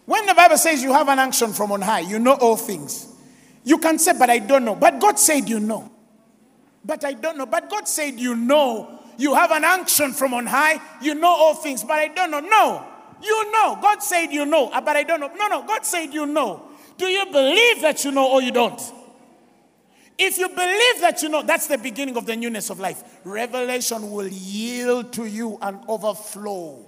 When the Bible says you have an unction from on high, you know all things. You can say, but I don't know. But God said you know. But I don't know. But God said you know. You have an unction from on high. You know all things, but I don't know. No. You know. God said you know, uh, but I don't know. No, no. God said you know. Do you believe that you know or you don't? If you believe that you know, that's the beginning of the newness of life. Revelation will yield to you and overflow.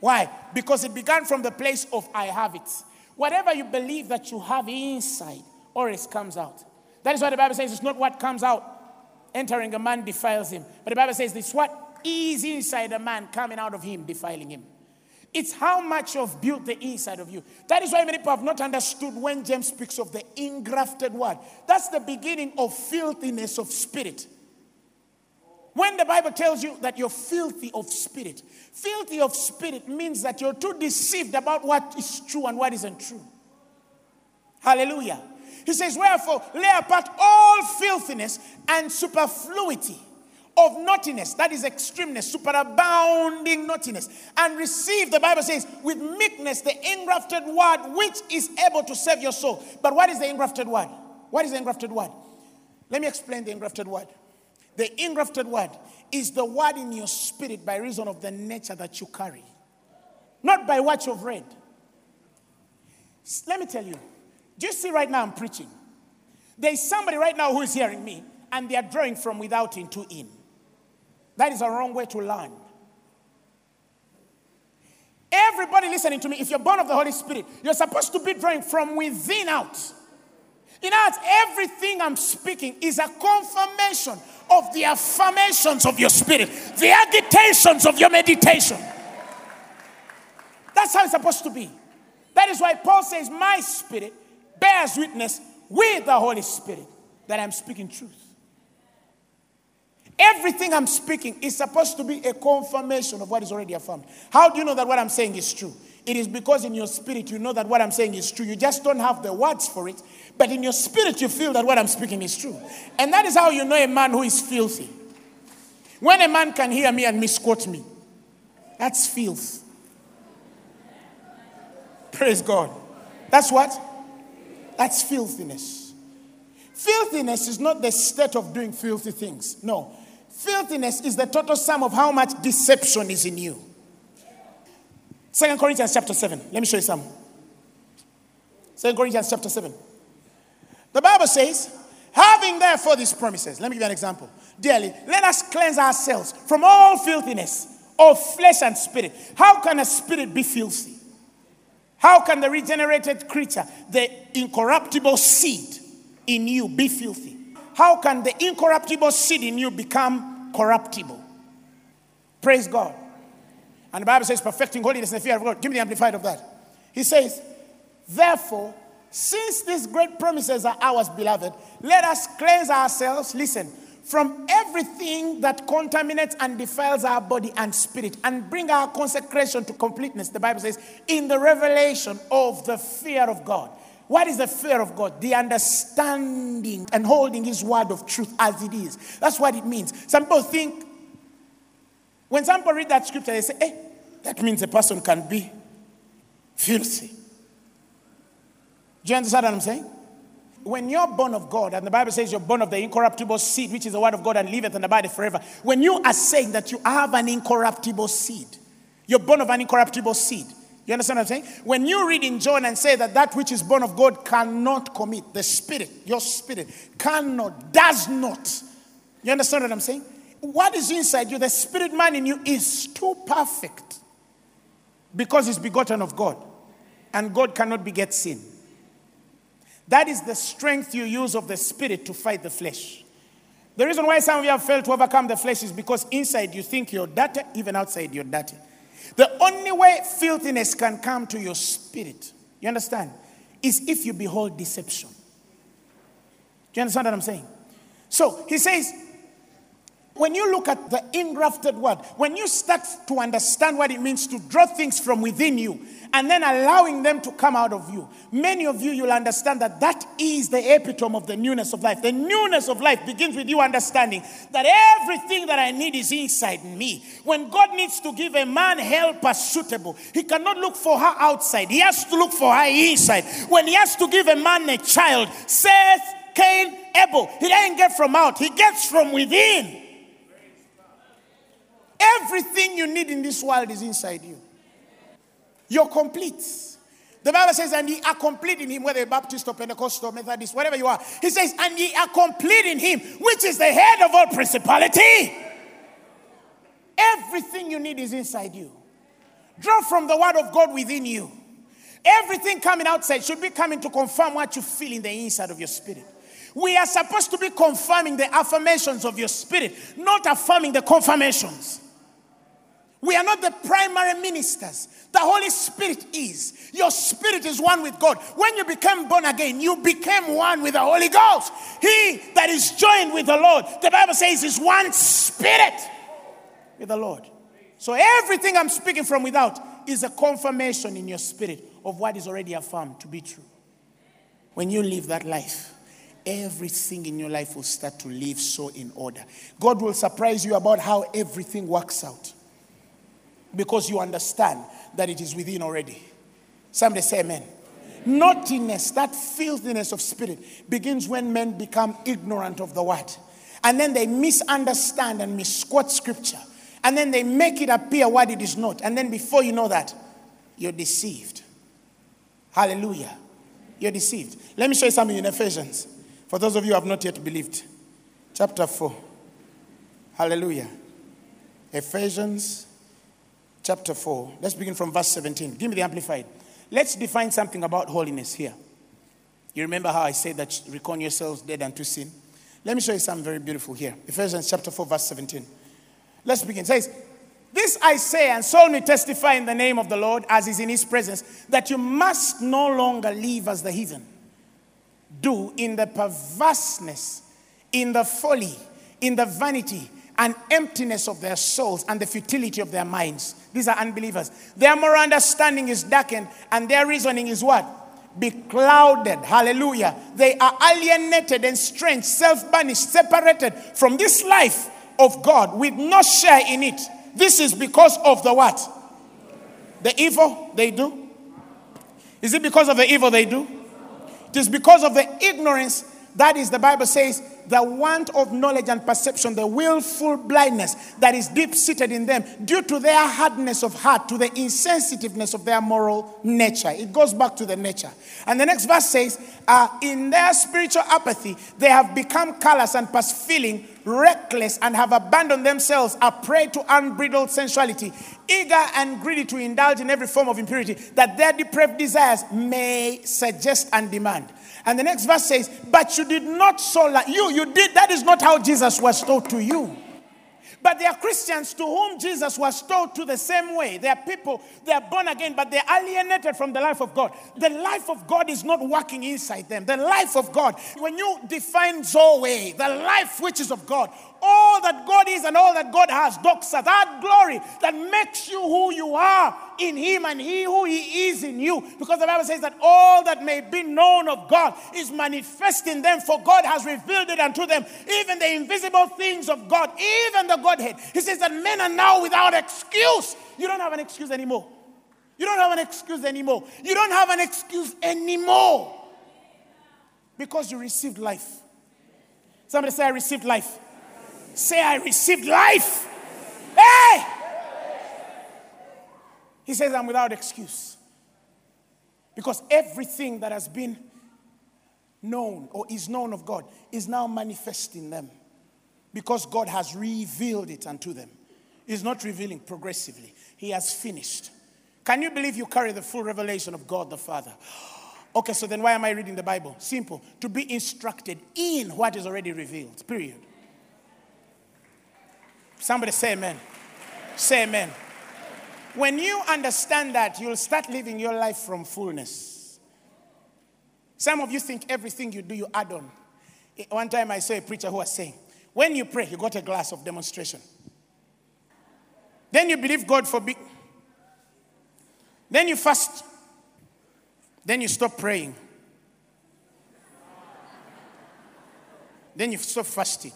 Why? Because it began from the place of I have it. Whatever you believe that you have inside, always comes out. That is why the Bible says it's not what comes out entering a man defiles him. But the Bible says it's what is inside a man coming out of him defiling him. It's how much you've built the inside of you. That is why many people have not understood when James speaks of the ingrafted word. That's the beginning of filthiness of spirit. When the Bible tells you that you're filthy of spirit, filthy of spirit means that you're too deceived about what is true and what isn't true. Hallelujah. He says, Wherefore, lay apart all filthiness and superfluity of naughtiness, that is extremeness, superabounding naughtiness, and receive, the Bible says, with meekness the engrafted word which is able to save your soul. But what is the engrafted word? What is the engrafted word? Let me explain the engrafted word. The engrafted word is the word in your spirit by reason of the nature that you carry, not by what you've read. Let me tell you, do you see right now I'm preaching? There's somebody right now who is hearing me and they are drawing from without into in. That is a wrong way to learn. Everybody listening to me, if you're born of the Holy Spirit, you're supposed to be drawing from within out. In other everything I'm speaking is a confirmation of the affirmations of your spirit, the agitations of your meditation. That's how it's supposed to be. That is why Paul says, My spirit bears witness with the Holy Spirit that I'm speaking truth. Everything I'm speaking is supposed to be a confirmation of what is already affirmed. How do you know that what I'm saying is true? It is because in your spirit you know that what I'm saying is true. You just don't have the words for it, but in your spirit you feel that what I'm speaking is true. And that is how you know a man who is filthy. When a man can hear me and misquote me, that's filth. Praise God. That's what? That's filthiness. Filthiness is not the state of doing filthy things. No. Filthiness is the total sum of how much deception is in you. Second Corinthians chapter 7. Let me show you some. Second Corinthians chapter 7. The Bible says, having therefore these promises, let me give you an example. Dearly, let us cleanse ourselves from all filthiness of flesh and spirit. How can a spirit be filthy? How can the regenerated creature, the incorruptible seed in you, be filthy? How can the incorruptible seed in you become corruptible? Praise God. And the Bible says, perfecting holiness in the fear of God. Give me the amplified of that. He says, therefore, since these great promises are ours, beloved, let us cleanse ourselves, listen, from everything that contaminates and defiles our body and spirit and bring our consecration to completeness, the Bible says, in the revelation of the fear of God. What is the fear of God? The understanding and holding His word of truth as it is. That's what it means. Some people think, when some people read that scripture, they say, hey, eh, that means a person can be filthy. Do you understand what I'm saying? when you're born of God, and the Bible says you're born of the incorruptible seed, which is the word of God and liveth and abideth forever, when you are saying that you have an incorruptible seed, you're born of an incorruptible seed. You understand what I'm saying? When you read in John and say that that which is born of God cannot commit, the spirit, your spirit, cannot, does not. You understand what I'm saying? What is inside you, the spirit man in you, is too perfect because it's begotten of God. And God cannot beget sin. That is the strength you use of the spirit to fight the flesh. The reason why some of you have failed to overcome the flesh is because inside you think you're dirty, even outside you're dirty. The only way filthiness can come to your spirit, you understand, is if you behold deception. Do you understand what I'm saying? So he says, When you look at the ingrafted word, when you start to understand what it means to draw things from within you and then allowing them to come out of you, many of you, you'll understand that that is the epitome of the newness of life. The newness of life begins with you understanding that everything that I need is inside me. When God needs to give a man helper suitable, he cannot look for her outside, he has to look for her inside. When he has to give a man a child, Seth, Cain, Abel, he doesn't get from out, he gets from within. Everything you need in this world is inside you. You're complete. The Bible says, and ye are complete in him, whether Baptist or Pentecostal, Methodist, whatever you are. He says, and ye are complete in him, which is the head of all principality. Everything you need is inside you. Draw from the word of God within you. Everything coming outside should be coming to confirm what you feel in the inside of your spirit. We are supposed to be confirming the affirmations of your spirit, not affirming the confirmations. We are not the primary ministers. The Holy Spirit is. Your spirit is one with God. When you became born again, you became one with the Holy Ghost. He that is joined with the Lord, the Bible says, is one spirit with the Lord. So everything I'm speaking from without is a confirmation in your spirit of what is already affirmed to be true. When you live that life, everything in your life will start to live so in order. God will surprise you about how everything works out because you understand that it is within already. Somebody say amen. Naughtiness, that filthiness of spirit, begins when men become ignorant of the word. And then they misunderstand and misquote scripture. And then they make it appear what it is not. And then before you know that, you're deceived. Hallelujah. You're deceived. Let me show you something in Ephesians. For those of you who have not yet believed. Chapter 4. Hallelujah. Ephesians chapter 4. Let's begin from verse 17. Give me the amplified. Let's define something about holiness here. You remember how I said that reckon yourselves dead unto sin? Let me show you something very beautiful here. Ephesians chapter 4, verse 17. Let's begin. It says, This I say, and solemnly testify in the name of the Lord, as is in his presence, that you must no longer live as the heathen do in the perverseness, in the folly, in the vanity, and emptiness of their souls and the futility of their minds. These are unbelievers. Their moral understanding is darkened, and their reasoning is what? Beclouded. Hallelujah. They are alienated, and estranged, self banished, separated from this life of God with no share in it. This is because of the what? The evil they do. Is it because of the evil they do? It is because of the ignorance that is, the Bible says, the want of knowledge and perception, the willful blindness that is deep seated in them due to their hardness of heart, to the insensitiveness of their moral nature. It goes back to the nature. And the next verse says, uh, In their spiritual apathy, they have become callous and past feeling, reckless, and have abandoned themselves a prey to unbridled sensuality, eager and greedy to indulge in every form of impurity, that their depraved desires may suggest and demand. And the next verse says, But you did not so like you, you did, that is not how Jesus was taught to you. But there are Christians to whom Jesus was taught to the same way. They are people, they are born again, but they're alienated from the life of God. The life of God is not working inside them. The life of God, when you define Zoe, the life which is of God, all that God is and all that God has, doxa, that glory that makes you who you are in Him and He who He is in you. Because the Bible says that all that may be known of God is manifest in them, for God has revealed it unto them, even the invisible things of God, even the Godhead. He says that men are now without excuse. You don't have an excuse anymore. You don't have an excuse anymore. You don't have an excuse anymore because you received life. Somebody say, I received life. Say, I received life. Hey! He says, I'm without excuse. Because everything that has been known or is known of God is now manifest in them. Because God has revealed it unto them. He's not revealing progressively, He has finished. Can you believe you carry the full revelation of God the Father? Okay, so then why am I reading the Bible? Simple. To be instructed in what is already revealed. Period. Somebody say amen. Say amen. When you understand that, you'll start living your life from fullness. Some of you think everything you do, you add on. Eh, one time I saw a preacher who was saying, When you pray, you got a glass of demonstration. Then you believe God for big. Then you fast. Then you stop praying. Then you stop fasting.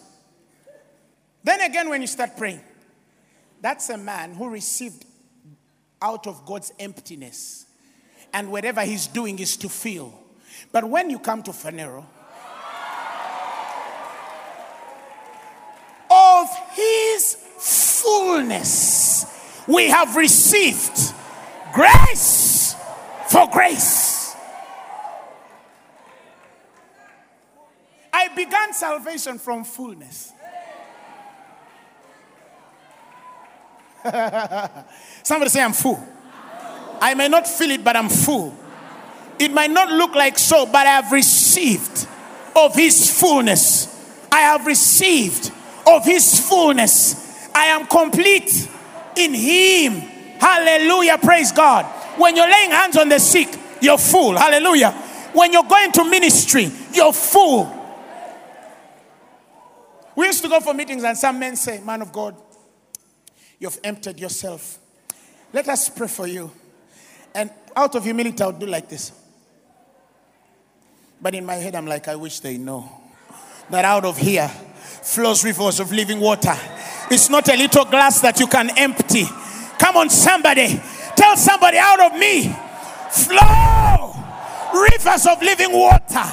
Then again, when you start praying, that's a man who received out of God's emptiness. And whatever he's doing is to fill. But when you come to Phaneroo, of his fullness we have received grace for grace. I began salvation from fullness. Somebody say, I'm full. I may not feel it, but I'm full. It might not look like so, but I have received of His fullness. I have received of His fullness. I am complete in Him. Hallelujah. Praise God. When you're laying hands on the sick, you're full. Hallelujah. When you're going to ministry, you're full. We used to go for meetings, and some men say, Man of God, you've emptied yourself. Let us pray for you. And out of humility, I'll do like this. But in my head, I'm like, I wish they know that out of here flows rivers of living water. It's not a little glass that you can empty. Come on, somebody. Tell somebody out of me flow rivers of living water.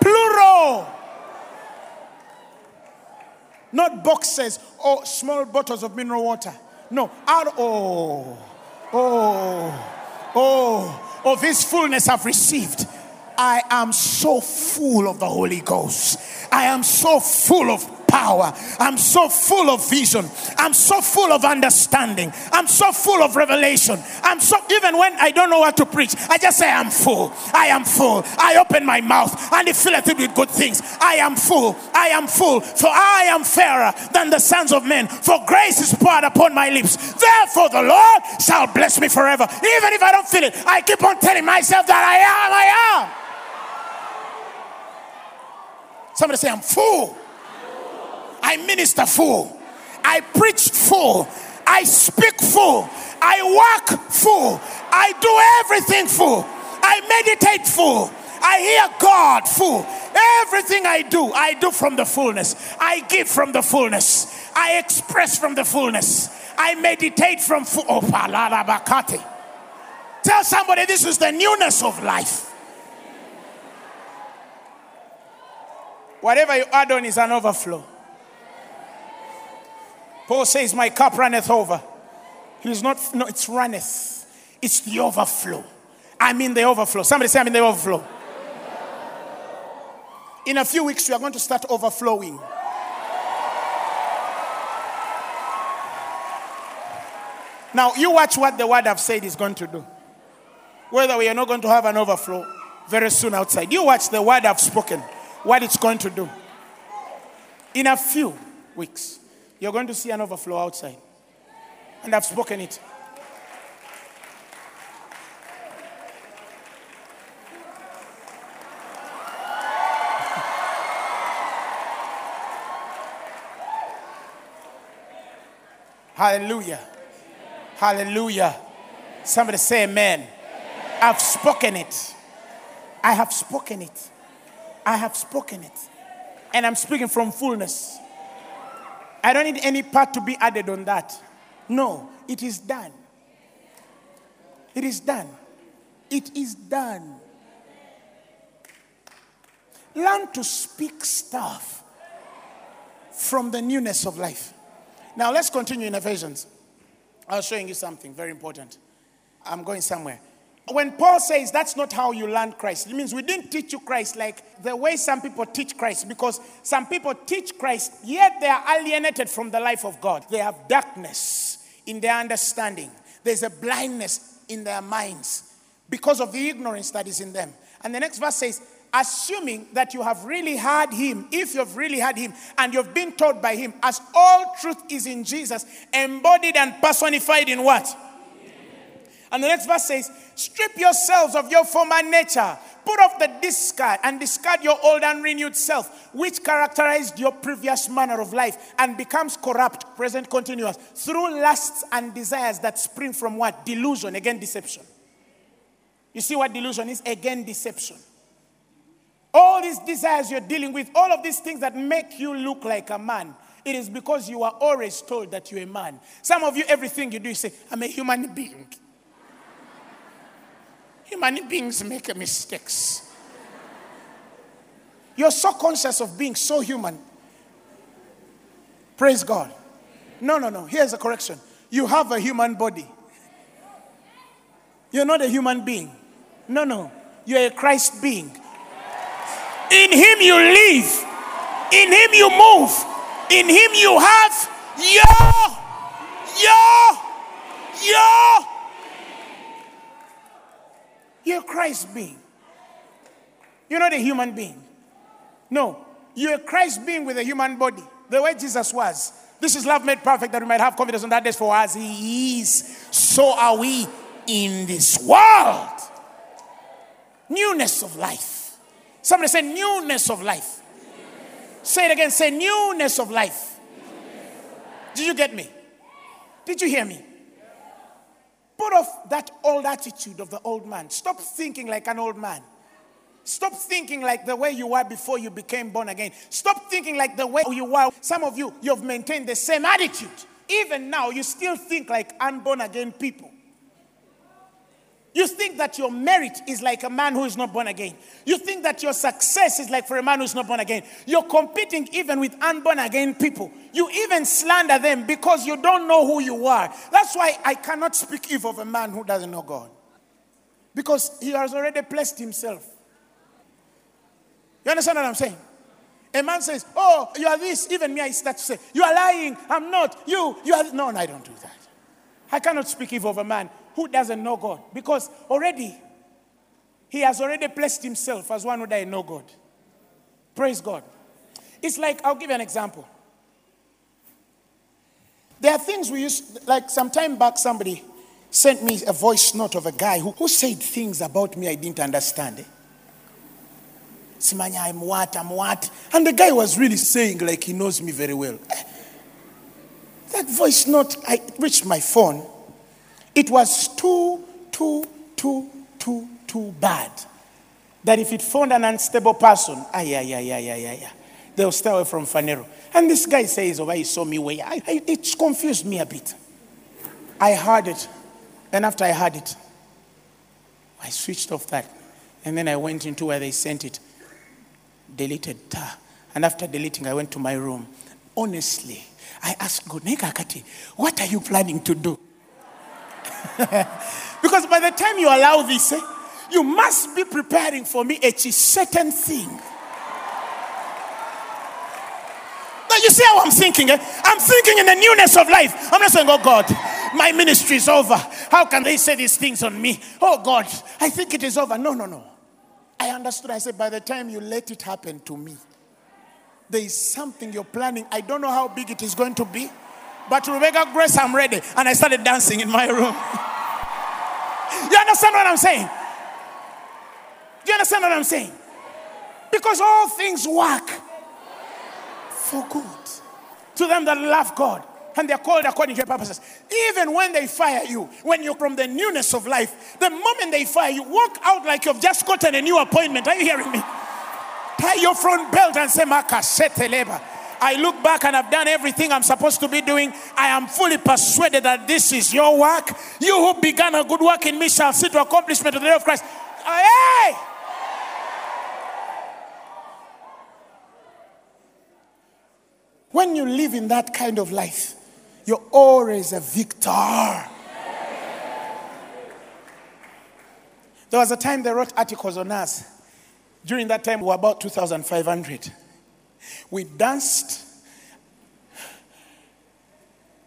Plural. Not boxes or small bottles of mineral water. No, out. Oh, oh, oh, oh of His fullness I've received. I am so full of the Holy Ghost. I am so full of power. I'm so full of vision. I'm so full of understanding. I'm so full of revelation. I'm so, even when I don't know what to preach, I just say, I'm full. I am full. I open my mouth and it filleth it with good things. I am full. I am full. For I am fairer than the sons of men. For grace is poured upon my lips. Therefore, the Lord shall bless me forever. Even if I don't feel it, I keep on telling myself that I am. I am. Somebody say, I'm full. I minister full. I preach full. I speak full. I work full. I do everything full. I meditate full. I hear God full. Everything I do, I do from the fullness. I give from the fullness. I express from the fullness. I meditate from full. Oh, Tell somebody this is the newness of life. Whatever you add on is an overflow. Paul says, My cup runneth over. He's not, no, it's runneth. It's the overflow. I'm in the overflow. Somebody say, I'm in the overflow. In a few weeks, we are going to start overflowing. Now, you watch what the word I've said is going to do. Whether we are not going to have an overflow very soon outside. You watch the word I've spoken, what it's going to do. In a few weeks, you're going to see an overflow outside. And I've spoken it. Hallelujah. Hallelujah. Somebody say amen. I've spoken it. I have spoken it. I have spoken it. And I'm speaking from fullness. I don't need any part to be added on that. No, it is done. It is done. It is done. Learn to speak stuff from the newness of life. Now let's continue in Ephesians. I was showing you something very important. I'm going somewhere when Paul says that's not how you learn Christ, it means we didn't teach you Christ like the way some people teach Christ, because some people teach Christ, yet they are alienated from the life of God. They have darkness in their understanding, there's a blindness in their minds because of the ignorance that is in them. And the next verse says, assuming that you have really heard him, if you've really heard him and you've been taught by him, as all truth is in Jesus, embodied and personified in what? And the next verse says, Strip yourselves of your former nature, put off the discard, and discard your old and renewed self, which characterized your previous manner of life and becomes corrupt, present continuous, through lusts and desires that spring from what? Delusion, again, deception. You see what delusion is? Again, deception. All these desires you're dealing with, all of these things that make you look like a man, it is because you are always told that you're a man. Some of you, everything you do, you say, I'm a human being. Human beings make mistakes. You're so conscious of being so human. Praise God. No, no, no. Here's a correction. You have a human body. You're not a human being. No, no. You're a Christ being. In Him you live, in Him you move, in Him you have your, your, your you're a Christ being. You're not a human being. No, you're a Christ being with a human body, the way Jesus was. This is love made perfect that we might have confidence on that day for as He is, so are we in this world. Newness of life. Somebody say, newness of life. Say it again. Say, newness of life. Did you get me? Did you hear me? Put off that old attitude of the old man. Stop thinking like an old man. Stop thinking like the way you were before you became born again. Stop thinking like the way you were. Some of you, you've maintained the same attitude. Even now, you still think like unborn again people. You think that your merit is like a man who is not born again. You think that your success is like for a man who is not born again. You're competing even with unborn again people. You even slander them because you don't know who you are. That's why I cannot speak evil of a man who doesn't know God. Because he has already placed himself. You understand what I'm saying? A man says, Oh, you are this. Even me, I start to say, You are lying. I'm not. You, you are. No, no, I don't do that. I cannot speak evil of a man who doesn't know God because already he has already placed himself as one who doesn't know God. Praise God. It's like, I'll give you an example. There are things we used, like some time back, somebody sent me a voice note of a guy who, who said things about me I didn't understand. Eh? Simanya, I'm what, I'm what. And the guy was really saying like he knows me very well. That voice note, I reached my phone. It was too, too, too, too, too bad. That if it found an unstable person, ah, yeah, yeah, yeah, yeah, yeah, yeah, they'll stay away from Phaneroo. And this guy says, oh, he saw me way. I, I, it confused me a bit. I heard it. Then after I heard it, I switched off that. And then I went into where they sent it, deleted. And after deleting, I went to my room. Honestly, I asked God, what are you planning to do? because by the time you allow this, eh, you must be preparing for me a certain thing. Now you see how I'm thinking? Eh? I'm thinking in the newness of life. I'm not saying, oh God, my ministry is over. How can they say these things on me? Oh God, I think it is over. No, no, no. I understood. I said, by the time you let it happen to me, there is something you're planning. I don't know how big it is going to be. But Rebecca Grace, I'm ready. And I started dancing in my room. you understand what I'm saying? Do you understand what I'm saying? Because all things work for good to them that love God and they're called according to your purposes. Even when they fire you, when you're from the newness of life, the moment they fire you, walk out like you've just gotten a new appointment. Are you hearing me? Tie your front belt and say, Maka, labor. I look back and I've done everything I'm supposed to be doing. I am fully persuaded that this is your work. You who began a good work in me shall see to accomplishment of the day of Christ. Hey! When you live in that kind of life, you're always a victor. There was a time they wrote articles on us. During that time, we were about 2,500. We danced.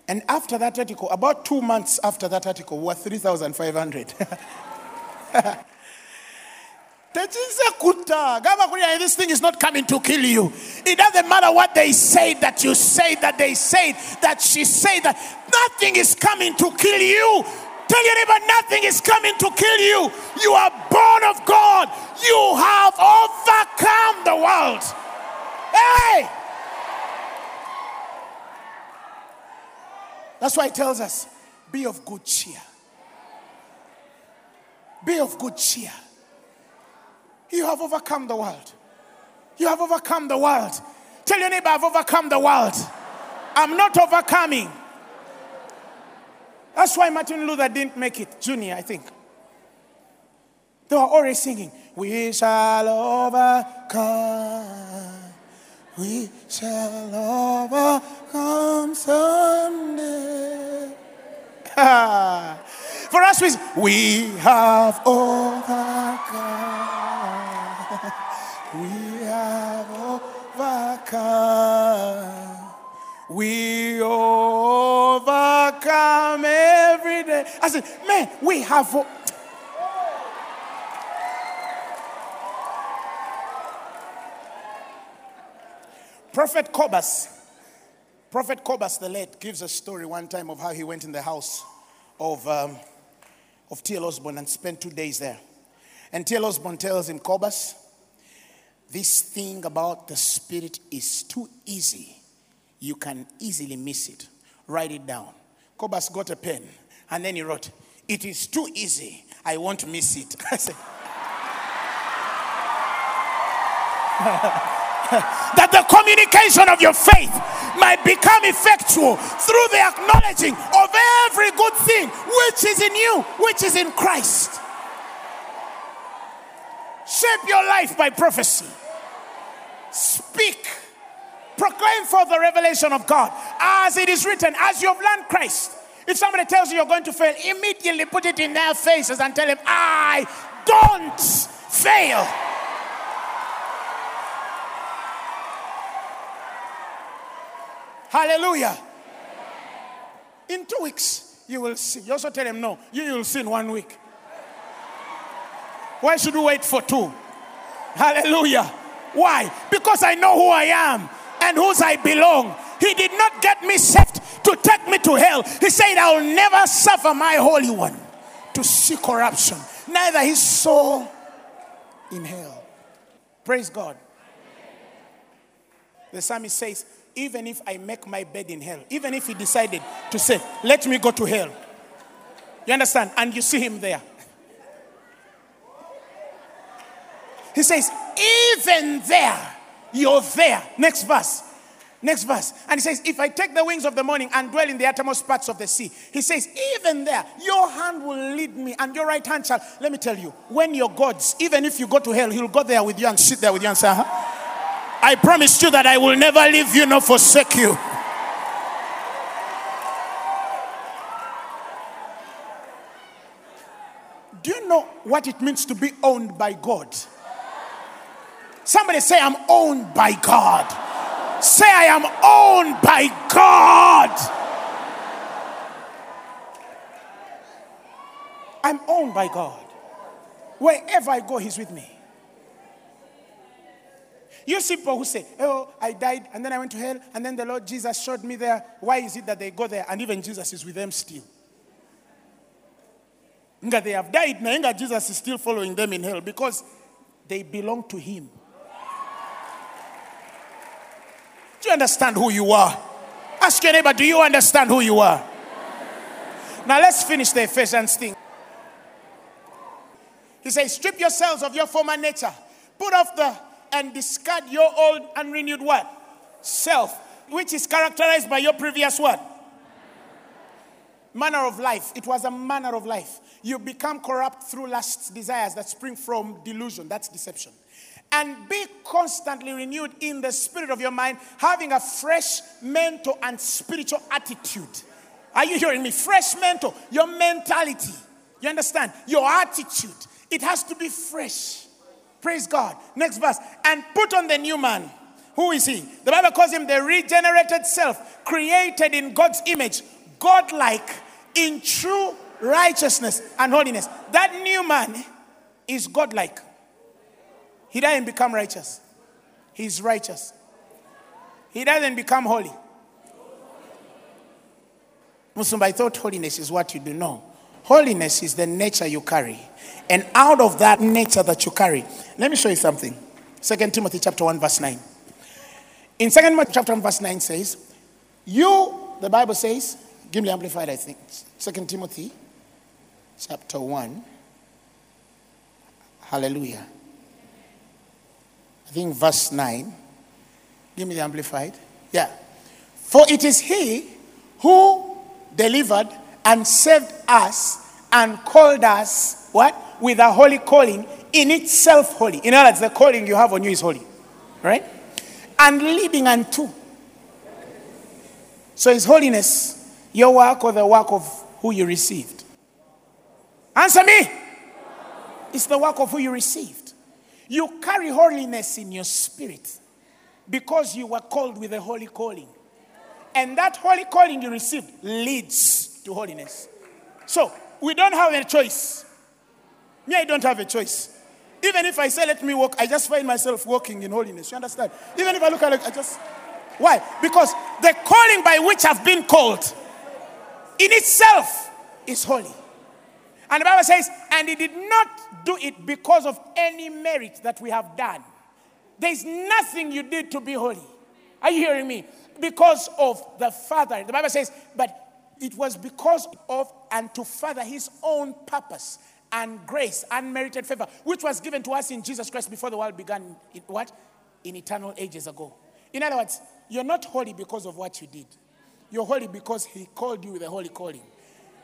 And after that article, about two months after that article, we were 3,500. this thing is not coming to kill you. It doesn't matter what they say that you say, that they say, that she say, that nothing is coming to kill you. Tell your neighbor nothing is coming to kill you. You are born of God. You have overcome the world. Hey! That's why he tells us be of good cheer. Be of good cheer. You have overcome the world. You have overcome the world. Tell your neighbor, I've overcome the world. I'm not overcoming. That's why Martin Luther didn't make it, Junior, I think. They were always singing, We shall overcome. We shall overcome someday. For us, we, we have overcome. We have overcome. We overcome every day. I said, man, we have. Prophet Kobas, Prophet Kobas the late, gives a story one time of how he went in the house of, um, of T.L. Osborn and spent two days there. And T.L. Osborn tells him, Kobas, this thing about the Spirit is too easy. You can easily miss it. Write it down. Kobas got a pen and then he wrote, It is too easy. I won't miss it. I said, that the communication of your faith might become effectual through the acknowledging of every good thing which is in you, which is in Christ. Shape your life by prophecy. Speak. Proclaim for the revelation of God as it is written, as you have learned Christ. If somebody tells you you're going to fail, immediately put it in their faces and tell them, I don't fail. Hallelujah. In two weeks, you will see. You also tell them, no, you will see in one week. Why should we wait for two? Hallelujah. Why? Because I know who I am and whose I belong. He did not get me saved to take me to hell. He said, I will never suffer my Holy One to see corruption, neither his soul in hell. Praise God. The psalmist says, even if I make my bed in hell, even if he decided to say, let me go to hell. You understand? And you see him there. He says, even there, you're there. Next verse. Next verse. And he says, If I take the wings of the morning and dwell in the uttermost parts of the sea, he says, Even there, your hand will lead me, and your right hand shall. Let me tell you, when you're God's, even if you go to hell, he'll go there with you and sit there with you and say, uh-huh. I promise you that I will never leave you nor forsake you. Do you know what it means to be owned by God? Somebody say, I'm owned by God. Say, I am owned by God. I'm owned by God. Wherever I go, He's with me. You see people who say, Oh, I died and then I went to hell and then the Lord Jesus showed me there. Why is it that they go there and even Jesus is with them still? Nga they have died, nga Jesus is still following them in hell because they belong to Him. Do you understand who you are? Ask your neighbor, do you understand who you are? Now let's finish the Ephesians thing. He says, strip yourselves of your former nature, put off the and discard your old and renewed what? Self, which is characterized by your previous what? Manner of life. It was a manner of life. You become corrupt through lusts, desires that spring from delusion. That's deception. And be constantly renewed in the spirit of your mind, having a fresh mental and spiritual attitude. Are you hearing me? Fresh mental, your mentality. You understand? Your attitude. It has to be fresh. Praise God. Next verse. And put on the new man. Who is he? The Bible calls him the regenerated self, created in God's image, godlike in true righteousness and holiness. That new man is godlike. He doesn't become righteous, he's righteous. He doesn't become holy. Musumba, I thought holiness is what you do. No. Holiness is the nature you carry. And out of that nature that you carry, let me show you something. Second Timothy chapter 1, verse 9. In Second Timothy chapter 1, verse 9 says, You, the Bible says, give me amplified, I think. Second Timothy chapter 1. Hallelujah. I think verse 9. Give me the amplified. Yeah. For it is he who delivered and saved us and called us what? With a holy calling in itself holy. In other words, the calling you have on you is holy. Right? And leading unto. So is holiness your work or the work of who you received? Answer me. It's the work of who you received. You carry holiness in your spirit because you were called with a holy calling. And that holy calling you received leads to holiness. So we don't have a choice. Me, I don't have a choice. Even if I say, let me walk, I just find myself walking in holiness. You understand? Even if I look at it, I just. Why? Because the calling by which I've been called in itself is holy. And the Bible says, and he did not do it because of any merit that we have done. There's nothing you did to be holy. Are you hearing me? Because of the Father. The Bible says, but it was because of and to further his own purpose and grace, unmerited favor, which was given to us in Jesus Christ before the world began. In what? In eternal ages ago. In other words, you're not holy because of what you did. You're holy because he called you with a holy calling.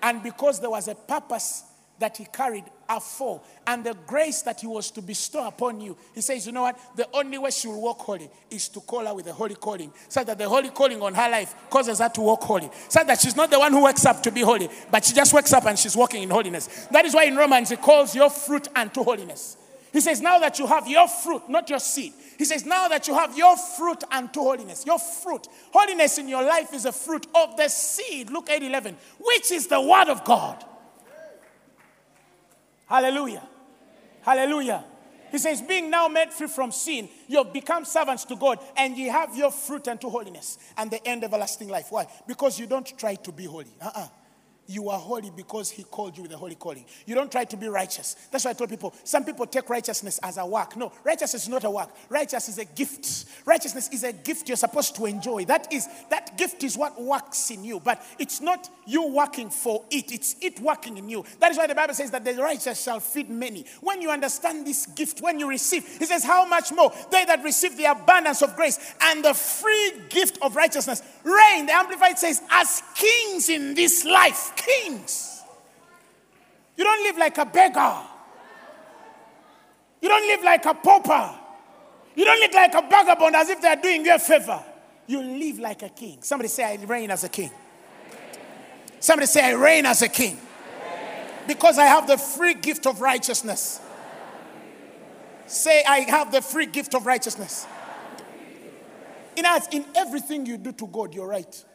And because there was a purpose that he carried afore and the grace that he was to bestow upon you. He says, You know what? The only way she will walk holy is to call her with the holy calling. So that the holy calling on her life causes her to walk holy. So that she's not the one who wakes up to be holy, but she just wakes up and she's walking in holiness. That is why in Romans he calls your fruit unto holiness. He says, Now that you have your fruit, not your seed. He says, Now that you have your fruit unto holiness, your fruit. Holiness in your life is a fruit of the seed. Luke 8 11, which is the word of God. Hallelujah. Hallelujah. He says, being now made free from sin, you have become servants to God, and you have your fruit unto holiness and the end everlasting life. Why? Because you don't try to be holy. Uh-uh. You are holy because he called you with a holy calling. You don't try to be righteous. That's why I told people some people take righteousness as a work. No, righteousness is not a work. Righteousness is a gift. Righteousness is a gift you're supposed to enjoy. That is that gift is what works in you, but it's not you working for it. It's it working in you. That is why the Bible says that the righteous shall feed many. When you understand this gift, when you receive, he says, How much more they that receive the abundance of grace and the free gift of righteousness reign. The Amplified says, as kings in this life kings. You don't live like a beggar. You don't live like a pauper. You don't live like a vagabond as if they're doing you a favor. You live like a king. Somebody say, I reign as a king. Somebody say, I reign as a king. Because I have the free gift of righteousness. Say, I have the free gift of righteousness. In, in everything you do to God, you're right.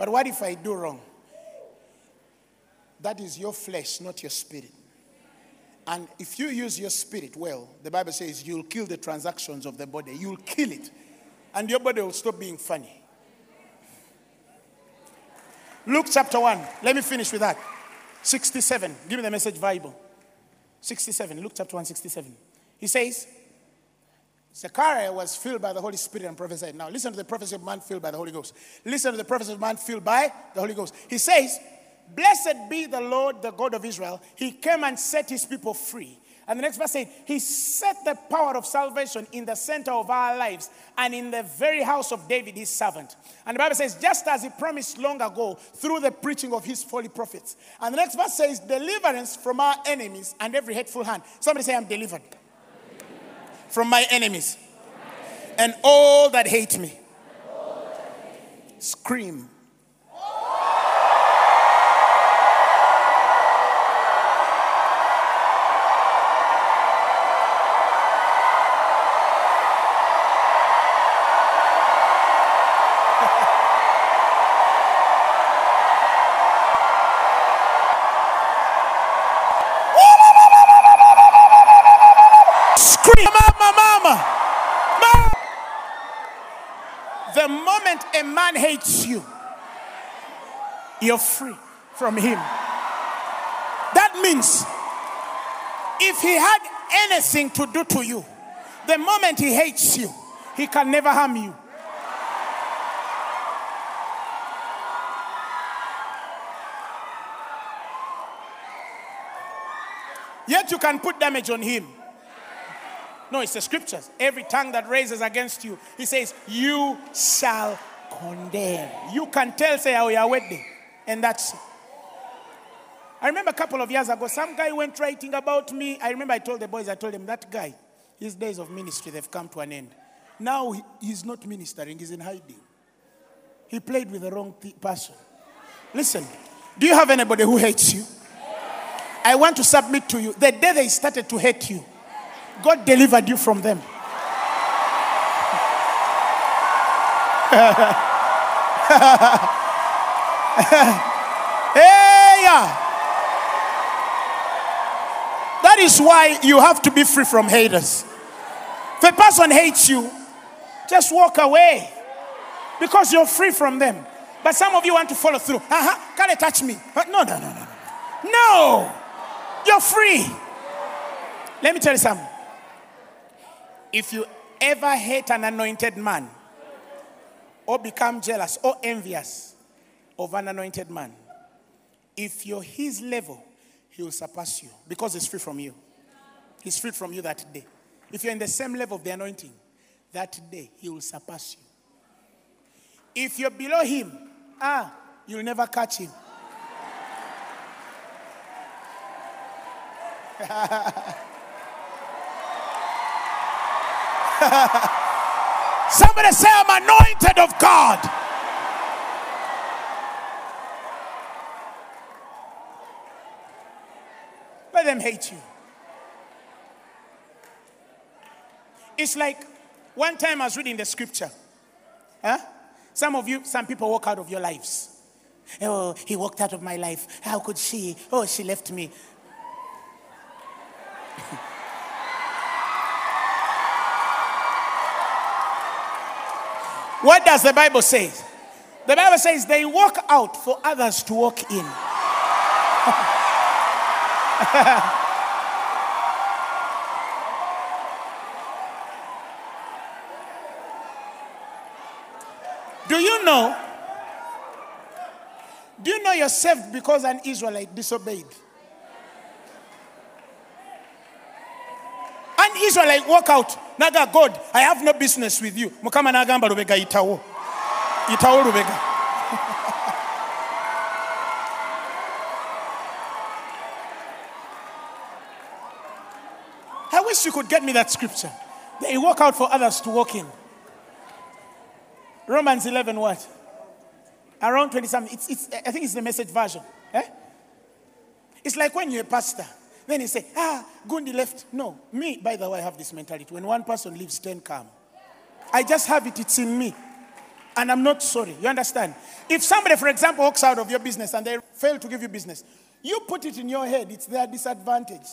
But what if I do wrong? That is your flesh, not your spirit. And if you use your spirit well, the Bible says you'll kill the transactions of the body. You'll kill it. And your body will stop being funny. Luke chapter 1. Let me finish with that. 67. Give me the message Bible. 67. Luke chapter 1, 67. He says, Zechariah was filled by the Holy Spirit and prophesied. Now, listen to the prophecy of man filled by the Holy Ghost. Listen to the prophecy of man filled by the Holy Ghost. He says, Blessed be the Lord, the God of Israel. He came and set his people free. And the next verse says, He set the power of salvation in the center of our lives and in the very house of David, his servant. And the Bible says, Just as he promised long ago through the preaching of his holy prophets. And the next verse says, Deliverance from our enemies and every hateful hand. Somebody say, I'm delivered from my enemies and all that hate me. Scream. You're free from him. That means if he had anything to do to you, the moment he hates you, he can never harm you. Yet you can put damage on him. No, it's the scriptures. Every tongue that raises against you, he says, you shall condemn. You can tell, say, oh, are wedding. And that's it. I remember a couple of years ago, some guy went writing about me. I remember I told the boys, I told them, that guy, his days of ministry, they've come to an end. Now he- he's not ministering, he's in hiding. He played with the wrong pe- person. Listen, do you have anybody who hates you? I want to submit to you. The day they started to hate you, God delivered you from them. hey, yeah. That is why you have to be free from haters. If a person hates you, just walk away because you're free from them. But some of you want to follow through. Uh-huh. Can they touch me? Uh, No, no, no, no. No. You're free. Let me tell you something. If you ever hate an anointed man, or become jealous or envious of an anointed man, if you're his level, he will surpass you because he's free from you. He's free from you that day. If you're in the same level of the anointing, that day he will surpass you. If you're below him, ah, you'll never catch him. Somebody say, I'm anointed of God. Them hate you. It's like one time I was reading the scripture. Huh? Some of you, some people walk out of your lives. Oh, he walked out of my life. How could she? Oh, she left me. What does the Bible say? The Bible says they walk out for others to walk in. Do you know? Do you know you're saved because an Israelite disobeyed? An Israelite walk out. Naga God, I have no business with you. Mukama nagamba lubega itawo. Itawo lubega. I wish you could get me that scripture. They walk out for others to walk in. Romans 11, what? Around 20 something. It's, it's, I think it's the message version. Eh? It's like when you're a pastor. Then you say, ah, Gundi left. No, me, by the way, I have this mentality. When one person leaves, 10 come. I just have it, it's in me. And I'm not sorry. You understand? If somebody, for example, walks out of your business and they fail to give you business, you put it in your head, it's their disadvantage.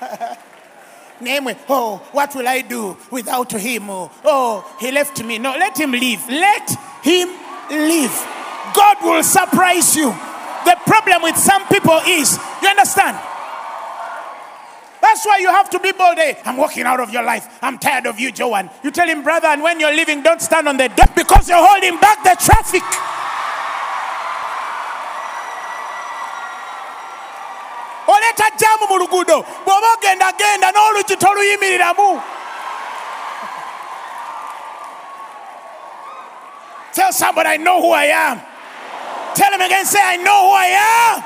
Name it. Oh, what will I do without him? Oh, oh, he left me. No, let him leave. Let him leave. God will surprise you. The problem with some people is, you understand? That's why you have to be bold. Hey, I'm walking out of your life. I'm tired of you, Joanne. You tell him, brother, and when you're leaving, don't stand on the door because you're holding back the traffic. Mu bw'oba ogenda genda n'olugi toluyimiriramu tell somebody i know who i am. Tell him again say i know who i am.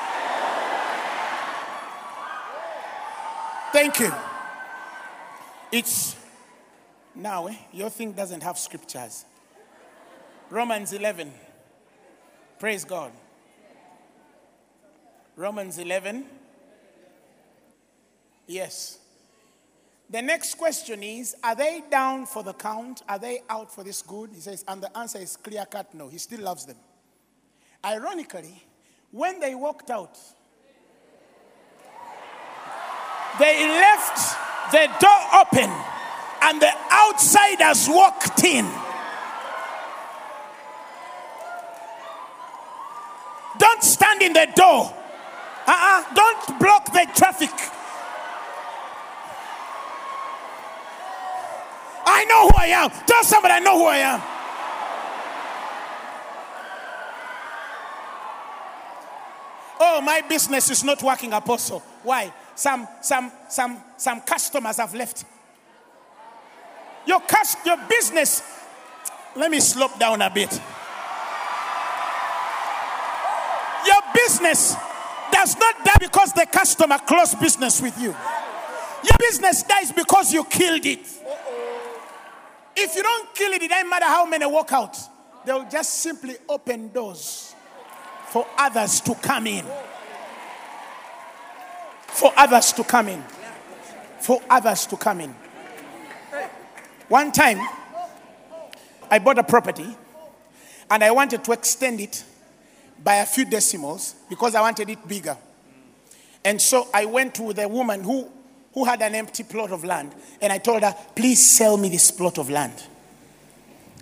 Thank you. It's now eh, your thing doesn't have scriptures. Romans 11 praise god. Romans 11 Yes. The next question is Are they down for the count? Are they out for this good? He says, and the answer is clear cut no. He still loves them. Ironically, when they walked out, they left the door open and the outsiders walked in. Don't stand in the door. Uh-uh. Don't block the traffic. I know who I am. Tell somebody I know who I am. Oh, my business is not working, apostle. Why? Some some some some customers have left. Your your business. Let me slope down a bit. Your business does not die because the customer closed business with you. Your business dies because you killed it. If you don't kill it, it doesn't matter how many walk out. They'll just simply open doors for others to come in. For others to come in. For others to come in. One time, I bought a property and I wanted to extend it by a few decimals because I wanted it bigger. And so I went to the woman who, who had an empty plot of land and I told her, please sell me this plot of land.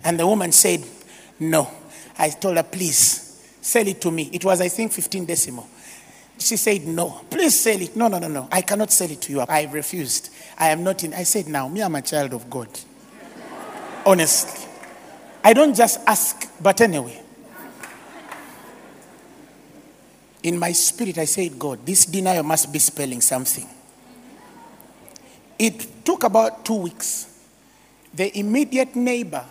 And the woman said, no. I told her, please sell it to me. It was, I think, 15 decimal. She said, no. Please sell it. No, no, no, no. I cannot sell it to you. I refused. I am not in. I said, now, me, I'm a child of God. Honestly. I don't just ask, but anyway. In my spirit, I said, God, this denial must be spelling something. It took about two weeks. The immediate neighbor,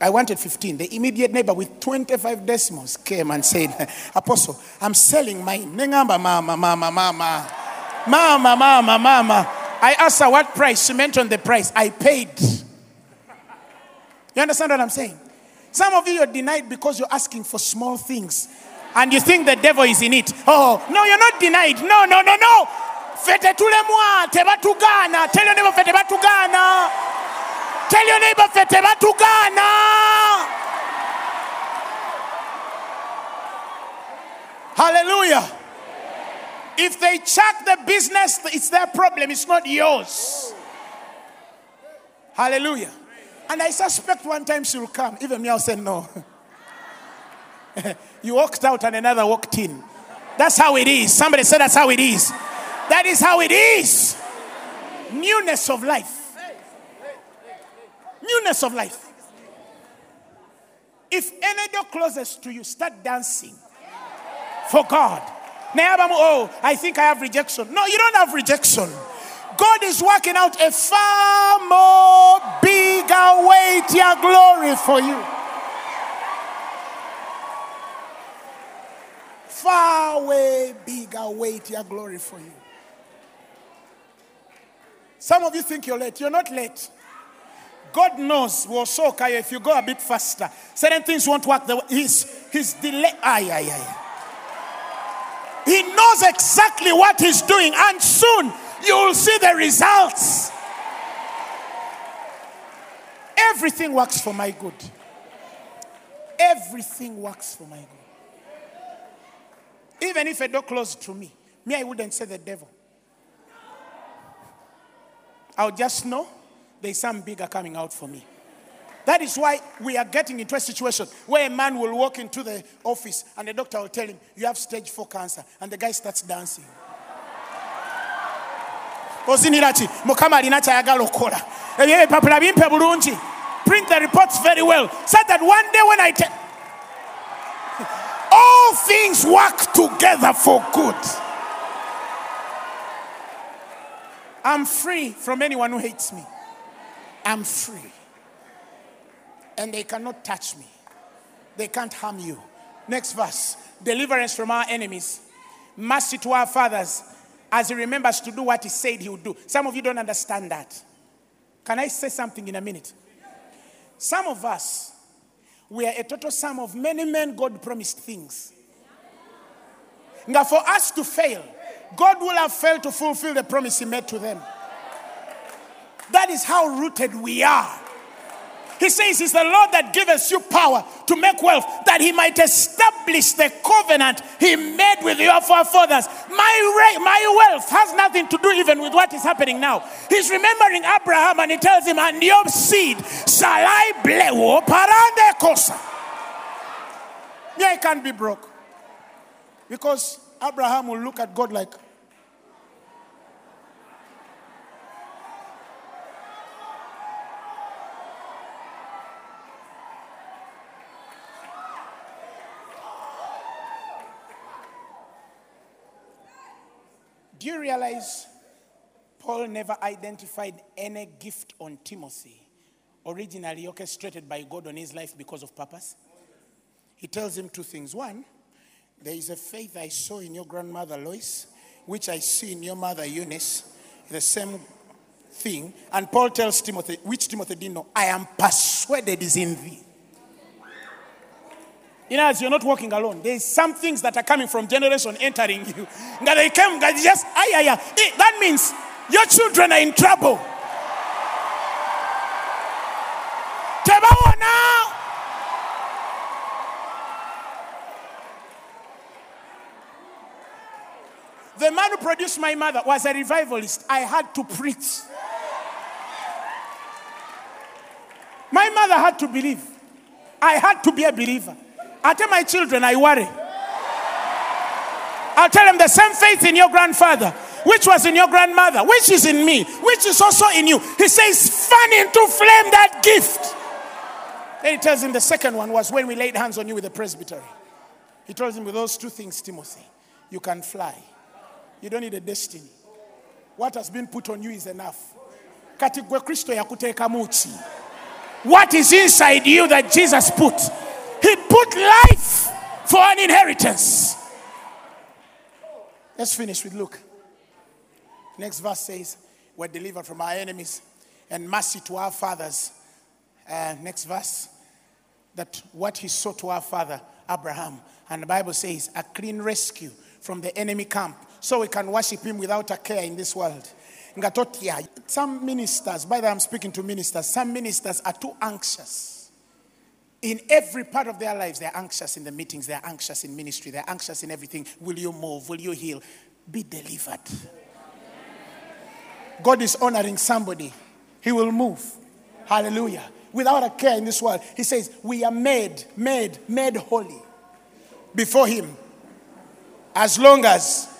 I wanted 15, the immediate neighbor with 25 decimals came and said, Apostle, I'm selling mine. Nengamba, mama, mama, mama. Mama, mama, mama. I asked her what price. She mentioned the price. I paid. You understand what I'm saying? Some of you are denied because you're asking for small things and you think the devil is in it. Oh, no, you're not denied. No, no, no, no. Fete tulemwa, tebatugana. Tell your neighbor, fete batugana. Tell your neighbor, fete batugana. Hallelujah. If they check the business, it's their problem, it's not yours. Hallelujah. And I suspect one time she will come. Even me, I'll say no. you walked out and another walked in. That's how it is. Somebody said that's how it is. That is how it is. Newness of life. Newness of life. If any door closes to you, start dancing for God. Oh, I think I have rejection. No, you don't have rejection. God is working out a far more bigger, weightier glory for you. Far way bigger, weightier glory for you. Some of you think you're late. You're not late. God knows, will show so if you go a bit faster, certain things won't work. The, he's, he's delay. Ay, ay, ay. He knows exactly what he's doing, and soon you will see the results. Everything works for my good. Everything works for my good. Even if a door closed to me, me, I wouldn't say the devil. I'll just know there's something bigger coming out for me. That is why we are getting into a situation where a man will walk into the office and the doctor will tell him, You have stage four cancer. And the guy starts dancing. oziniraki mukama alina kyayagala okukola ebyo print the reports very well so that one day when i tell all things work together for good i'm free from anyone who hates me i'm free and they cannot touch me they can't harm you next verse deliverance from our enemies mercy to our fathers as he remembers to do what he said he would do. Some of you don't understand that. Can I say something in a minute? Some of us, we are a total sum of many men God promised things. Now, for us to fail, God will have failed to fulfill the promise he made to them. That is how rooted we are. He says, It's the Lord that giveth you power to make wealth, that he might establish the covenant he made with your forefathers. My, my wealth has nothing to do even with what is happening now. He's remembering Abraham and he tells him, And your seed shall I bless. Parande cosa. Yeah, I can't be broke. Because Abraham will look at God like, Do you realize Paul never identified any gift on Timothy originally orchestrated by God on his life because of purpose? He tells him two things. One, there is a faith I saw in your grandmother Lois, which I see in your mother Eunice, the same thing. And Paul tells Timothy, which Timothy didn't know, I am persuaded is in thee. You know, as you're not walking alone, there's some things that are coming from generation entering you. That they came, just, ay, ay, ay. Eh, That means your children are in trouble. The man who produced my mother was a revivalist. I had to preach. My mother had to believe. I had to be a believer. I tell my children, I worry. I'll tell them the same faith in your grandfather, which was in your grandmother, which is in me, which is also in you. He says, fan into flame that gift. Then he tells him the second one was when we laid hands on you with the presbytery. He tells him with those two things, Timothy, you can fly. You don't need a destiny. What has been put on you is enough. Kati gwe Kristo yakuteeka muki. What is inside you that Jesus put? He put life for an inheritance. Let's finish with Luke. Next verse says, We're delivered from our enemies and mercy to our fathers. Uh, next verse, that what he saw to our father Abraham. And the Bible says, a clean rescue from the enemy camp so we can worship him without a care in this world. Some ministers, by the way, I'm speaking to ministers, some ministers are too anxious. In every part of their lives, they're anxious in the meetings, they're anxious in ministry, they're anxious in everything. Will you move? Will you heal? Be delivered. God is honoring somebody, He will move. Hallelujah. Without a care in this world. He says, We are made, made, made holy before Him. As long as.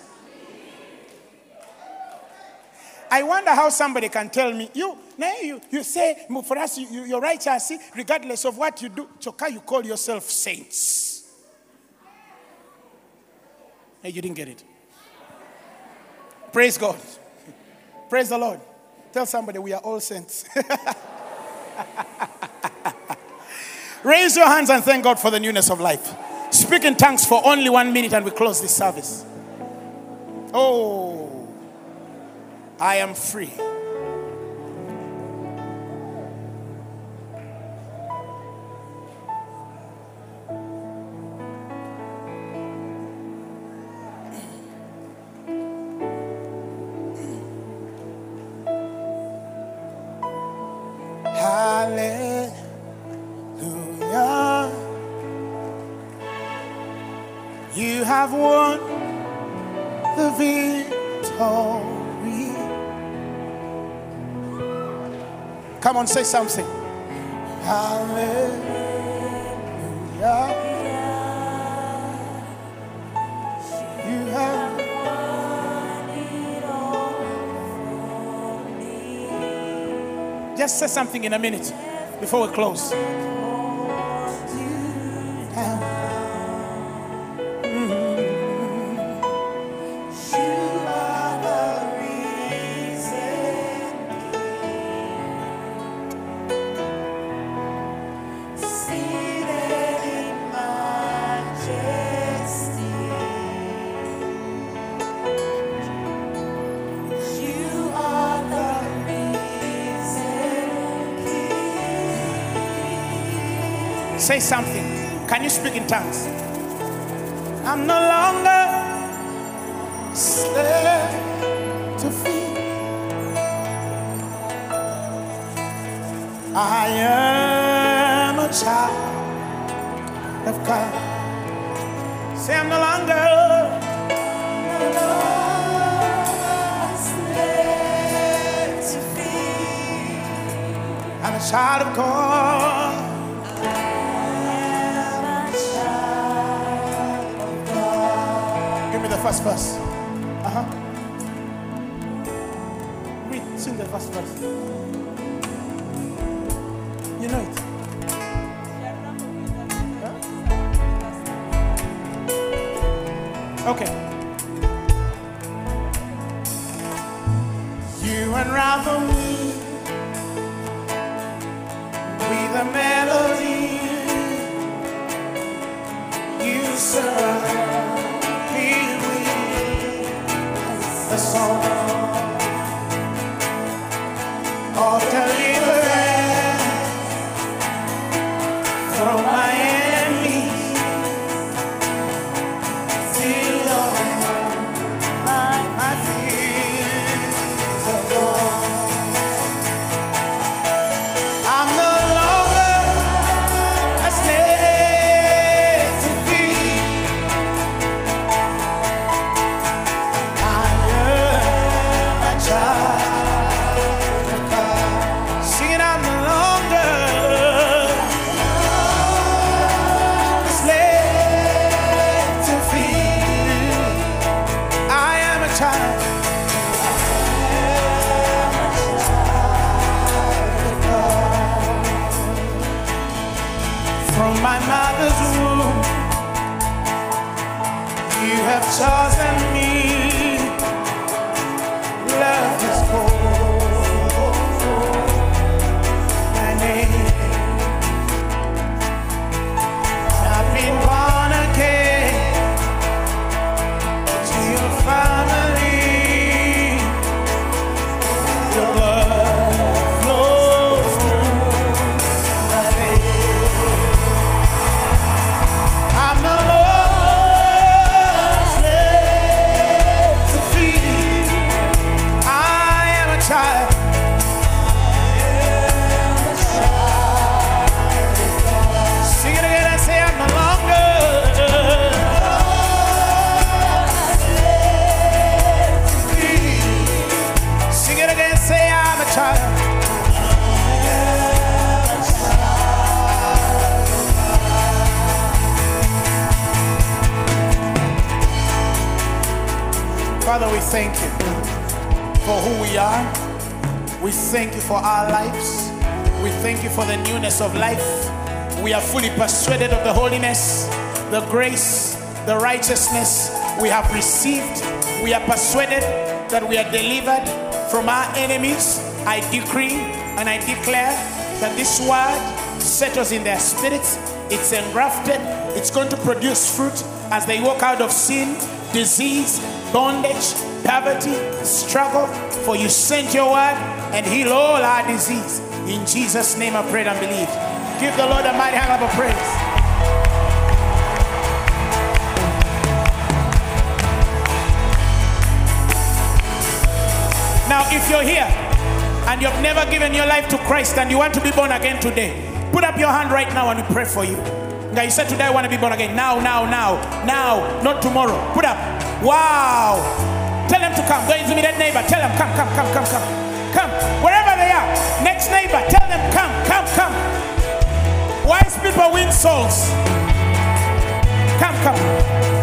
I wonder how somebody can tell me, you, now you, you say, for us, you, you- you're righteous, regardless of what you do. Choka, you call yourself saints. Hey, you didn't get it. Praise God. Praise the Lord. Tell somebody we are all saints. Raise your hands and thank God for the newness of life. Speak in tongues for only one minute and we close this service. Oh, I am free. Come on, say something. Hallelujah. Just say something in a minute before we close. Say something. Can you speak in tongues? I'm no longer slave to fear. I am a child of God. Say I'm no longer. I'm a child of God. First verse. Uh huh. Read, sing the first verse. You know it. Huh? Okay. You unravel me with a melody. You surround song. Of deliverance thank you for our lives. We thank you for the newness of life. We are fully persuaded of the holiness, the grace, the righteousness we have received. We are persuaded that we are delivered from our enemies. I decree and I declare that this word settles in their spirits. It's engrafted. It's going to produce fruit as they walk out of sin, disease, bondage, poverty, struggle. For you sent your word and heal all our disease. In Jesus' name I pray and believe. Give the Lord a mighty hand of praise. Now, if you're here and you've never given your life to Christ and you want to be born again today, put up your hand right now and we pray for you. Now, you said today I want to be born again. Now, now, now, now, not tomorrow. Put up. Wow. Tell them to come. Go that neighbor. Tell them, come, come, come, come, come. Come. Wherever they are. Next neighbor. Tell them, come, come, come. Wise people win souls. Come, come.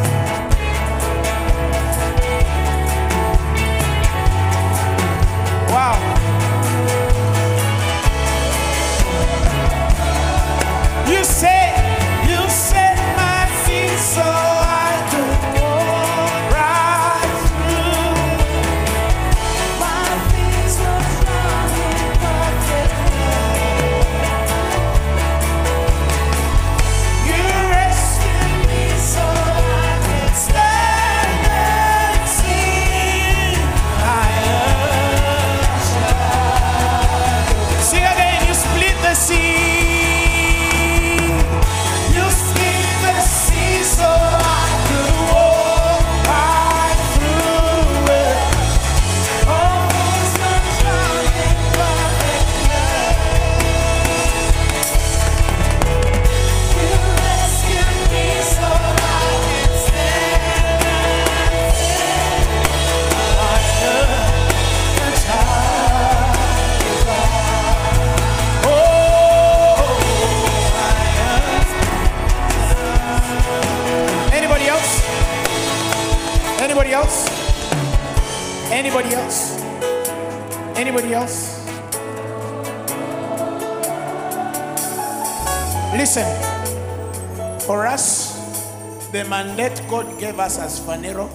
Us as Phaneroo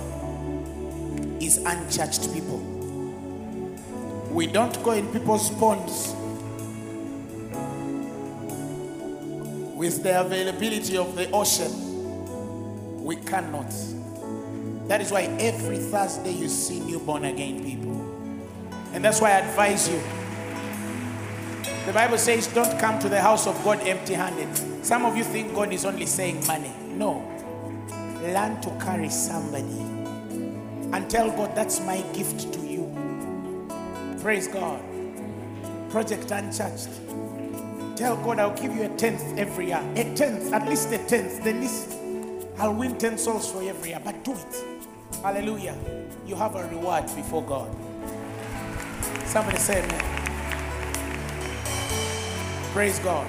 is unchurched people. We don't go in people's ponds with the availability of the ocean. We cannot. That is why every Thursday you see newborn again people. And that's why I advise you. The Bible says, don't come to the house of God empty handed. Some of you think God is only saying money. No. Learn to carry somebody and tell God, that's my gift to you. Praise God. Project Unchurched. Tell God, I'll give you a tenth every year. A tenth, at least a tenth. The least, I'll win 10 souls for every year. But do it. Hallelujah. You have a reward before God. Somebody say amen. Praise God.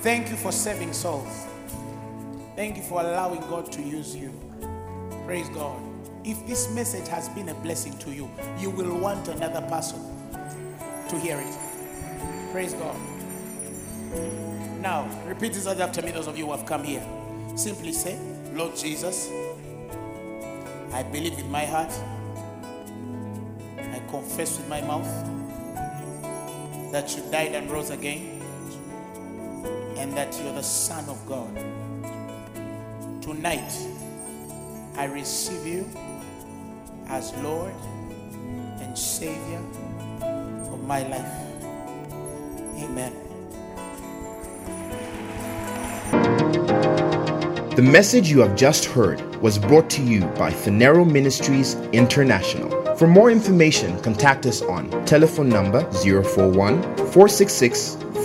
Thank you for saving souls. Thank you for allowing God to use you. Praise God. If this message has been a blessing to you, you will want another person to hear it. Praise God. Now, repeat this after me, those of you who have come here. Simply say, Lord Jesus, I believe with my heart, I confess with my mouth that you died and rose again, and that you're the Son of God. Tonight, I receive you as Lord and Savior of my life. Amen. The message you have just heard was brought to you by Phaneroo Ministries International. For more information, contact us on telephone number 041 466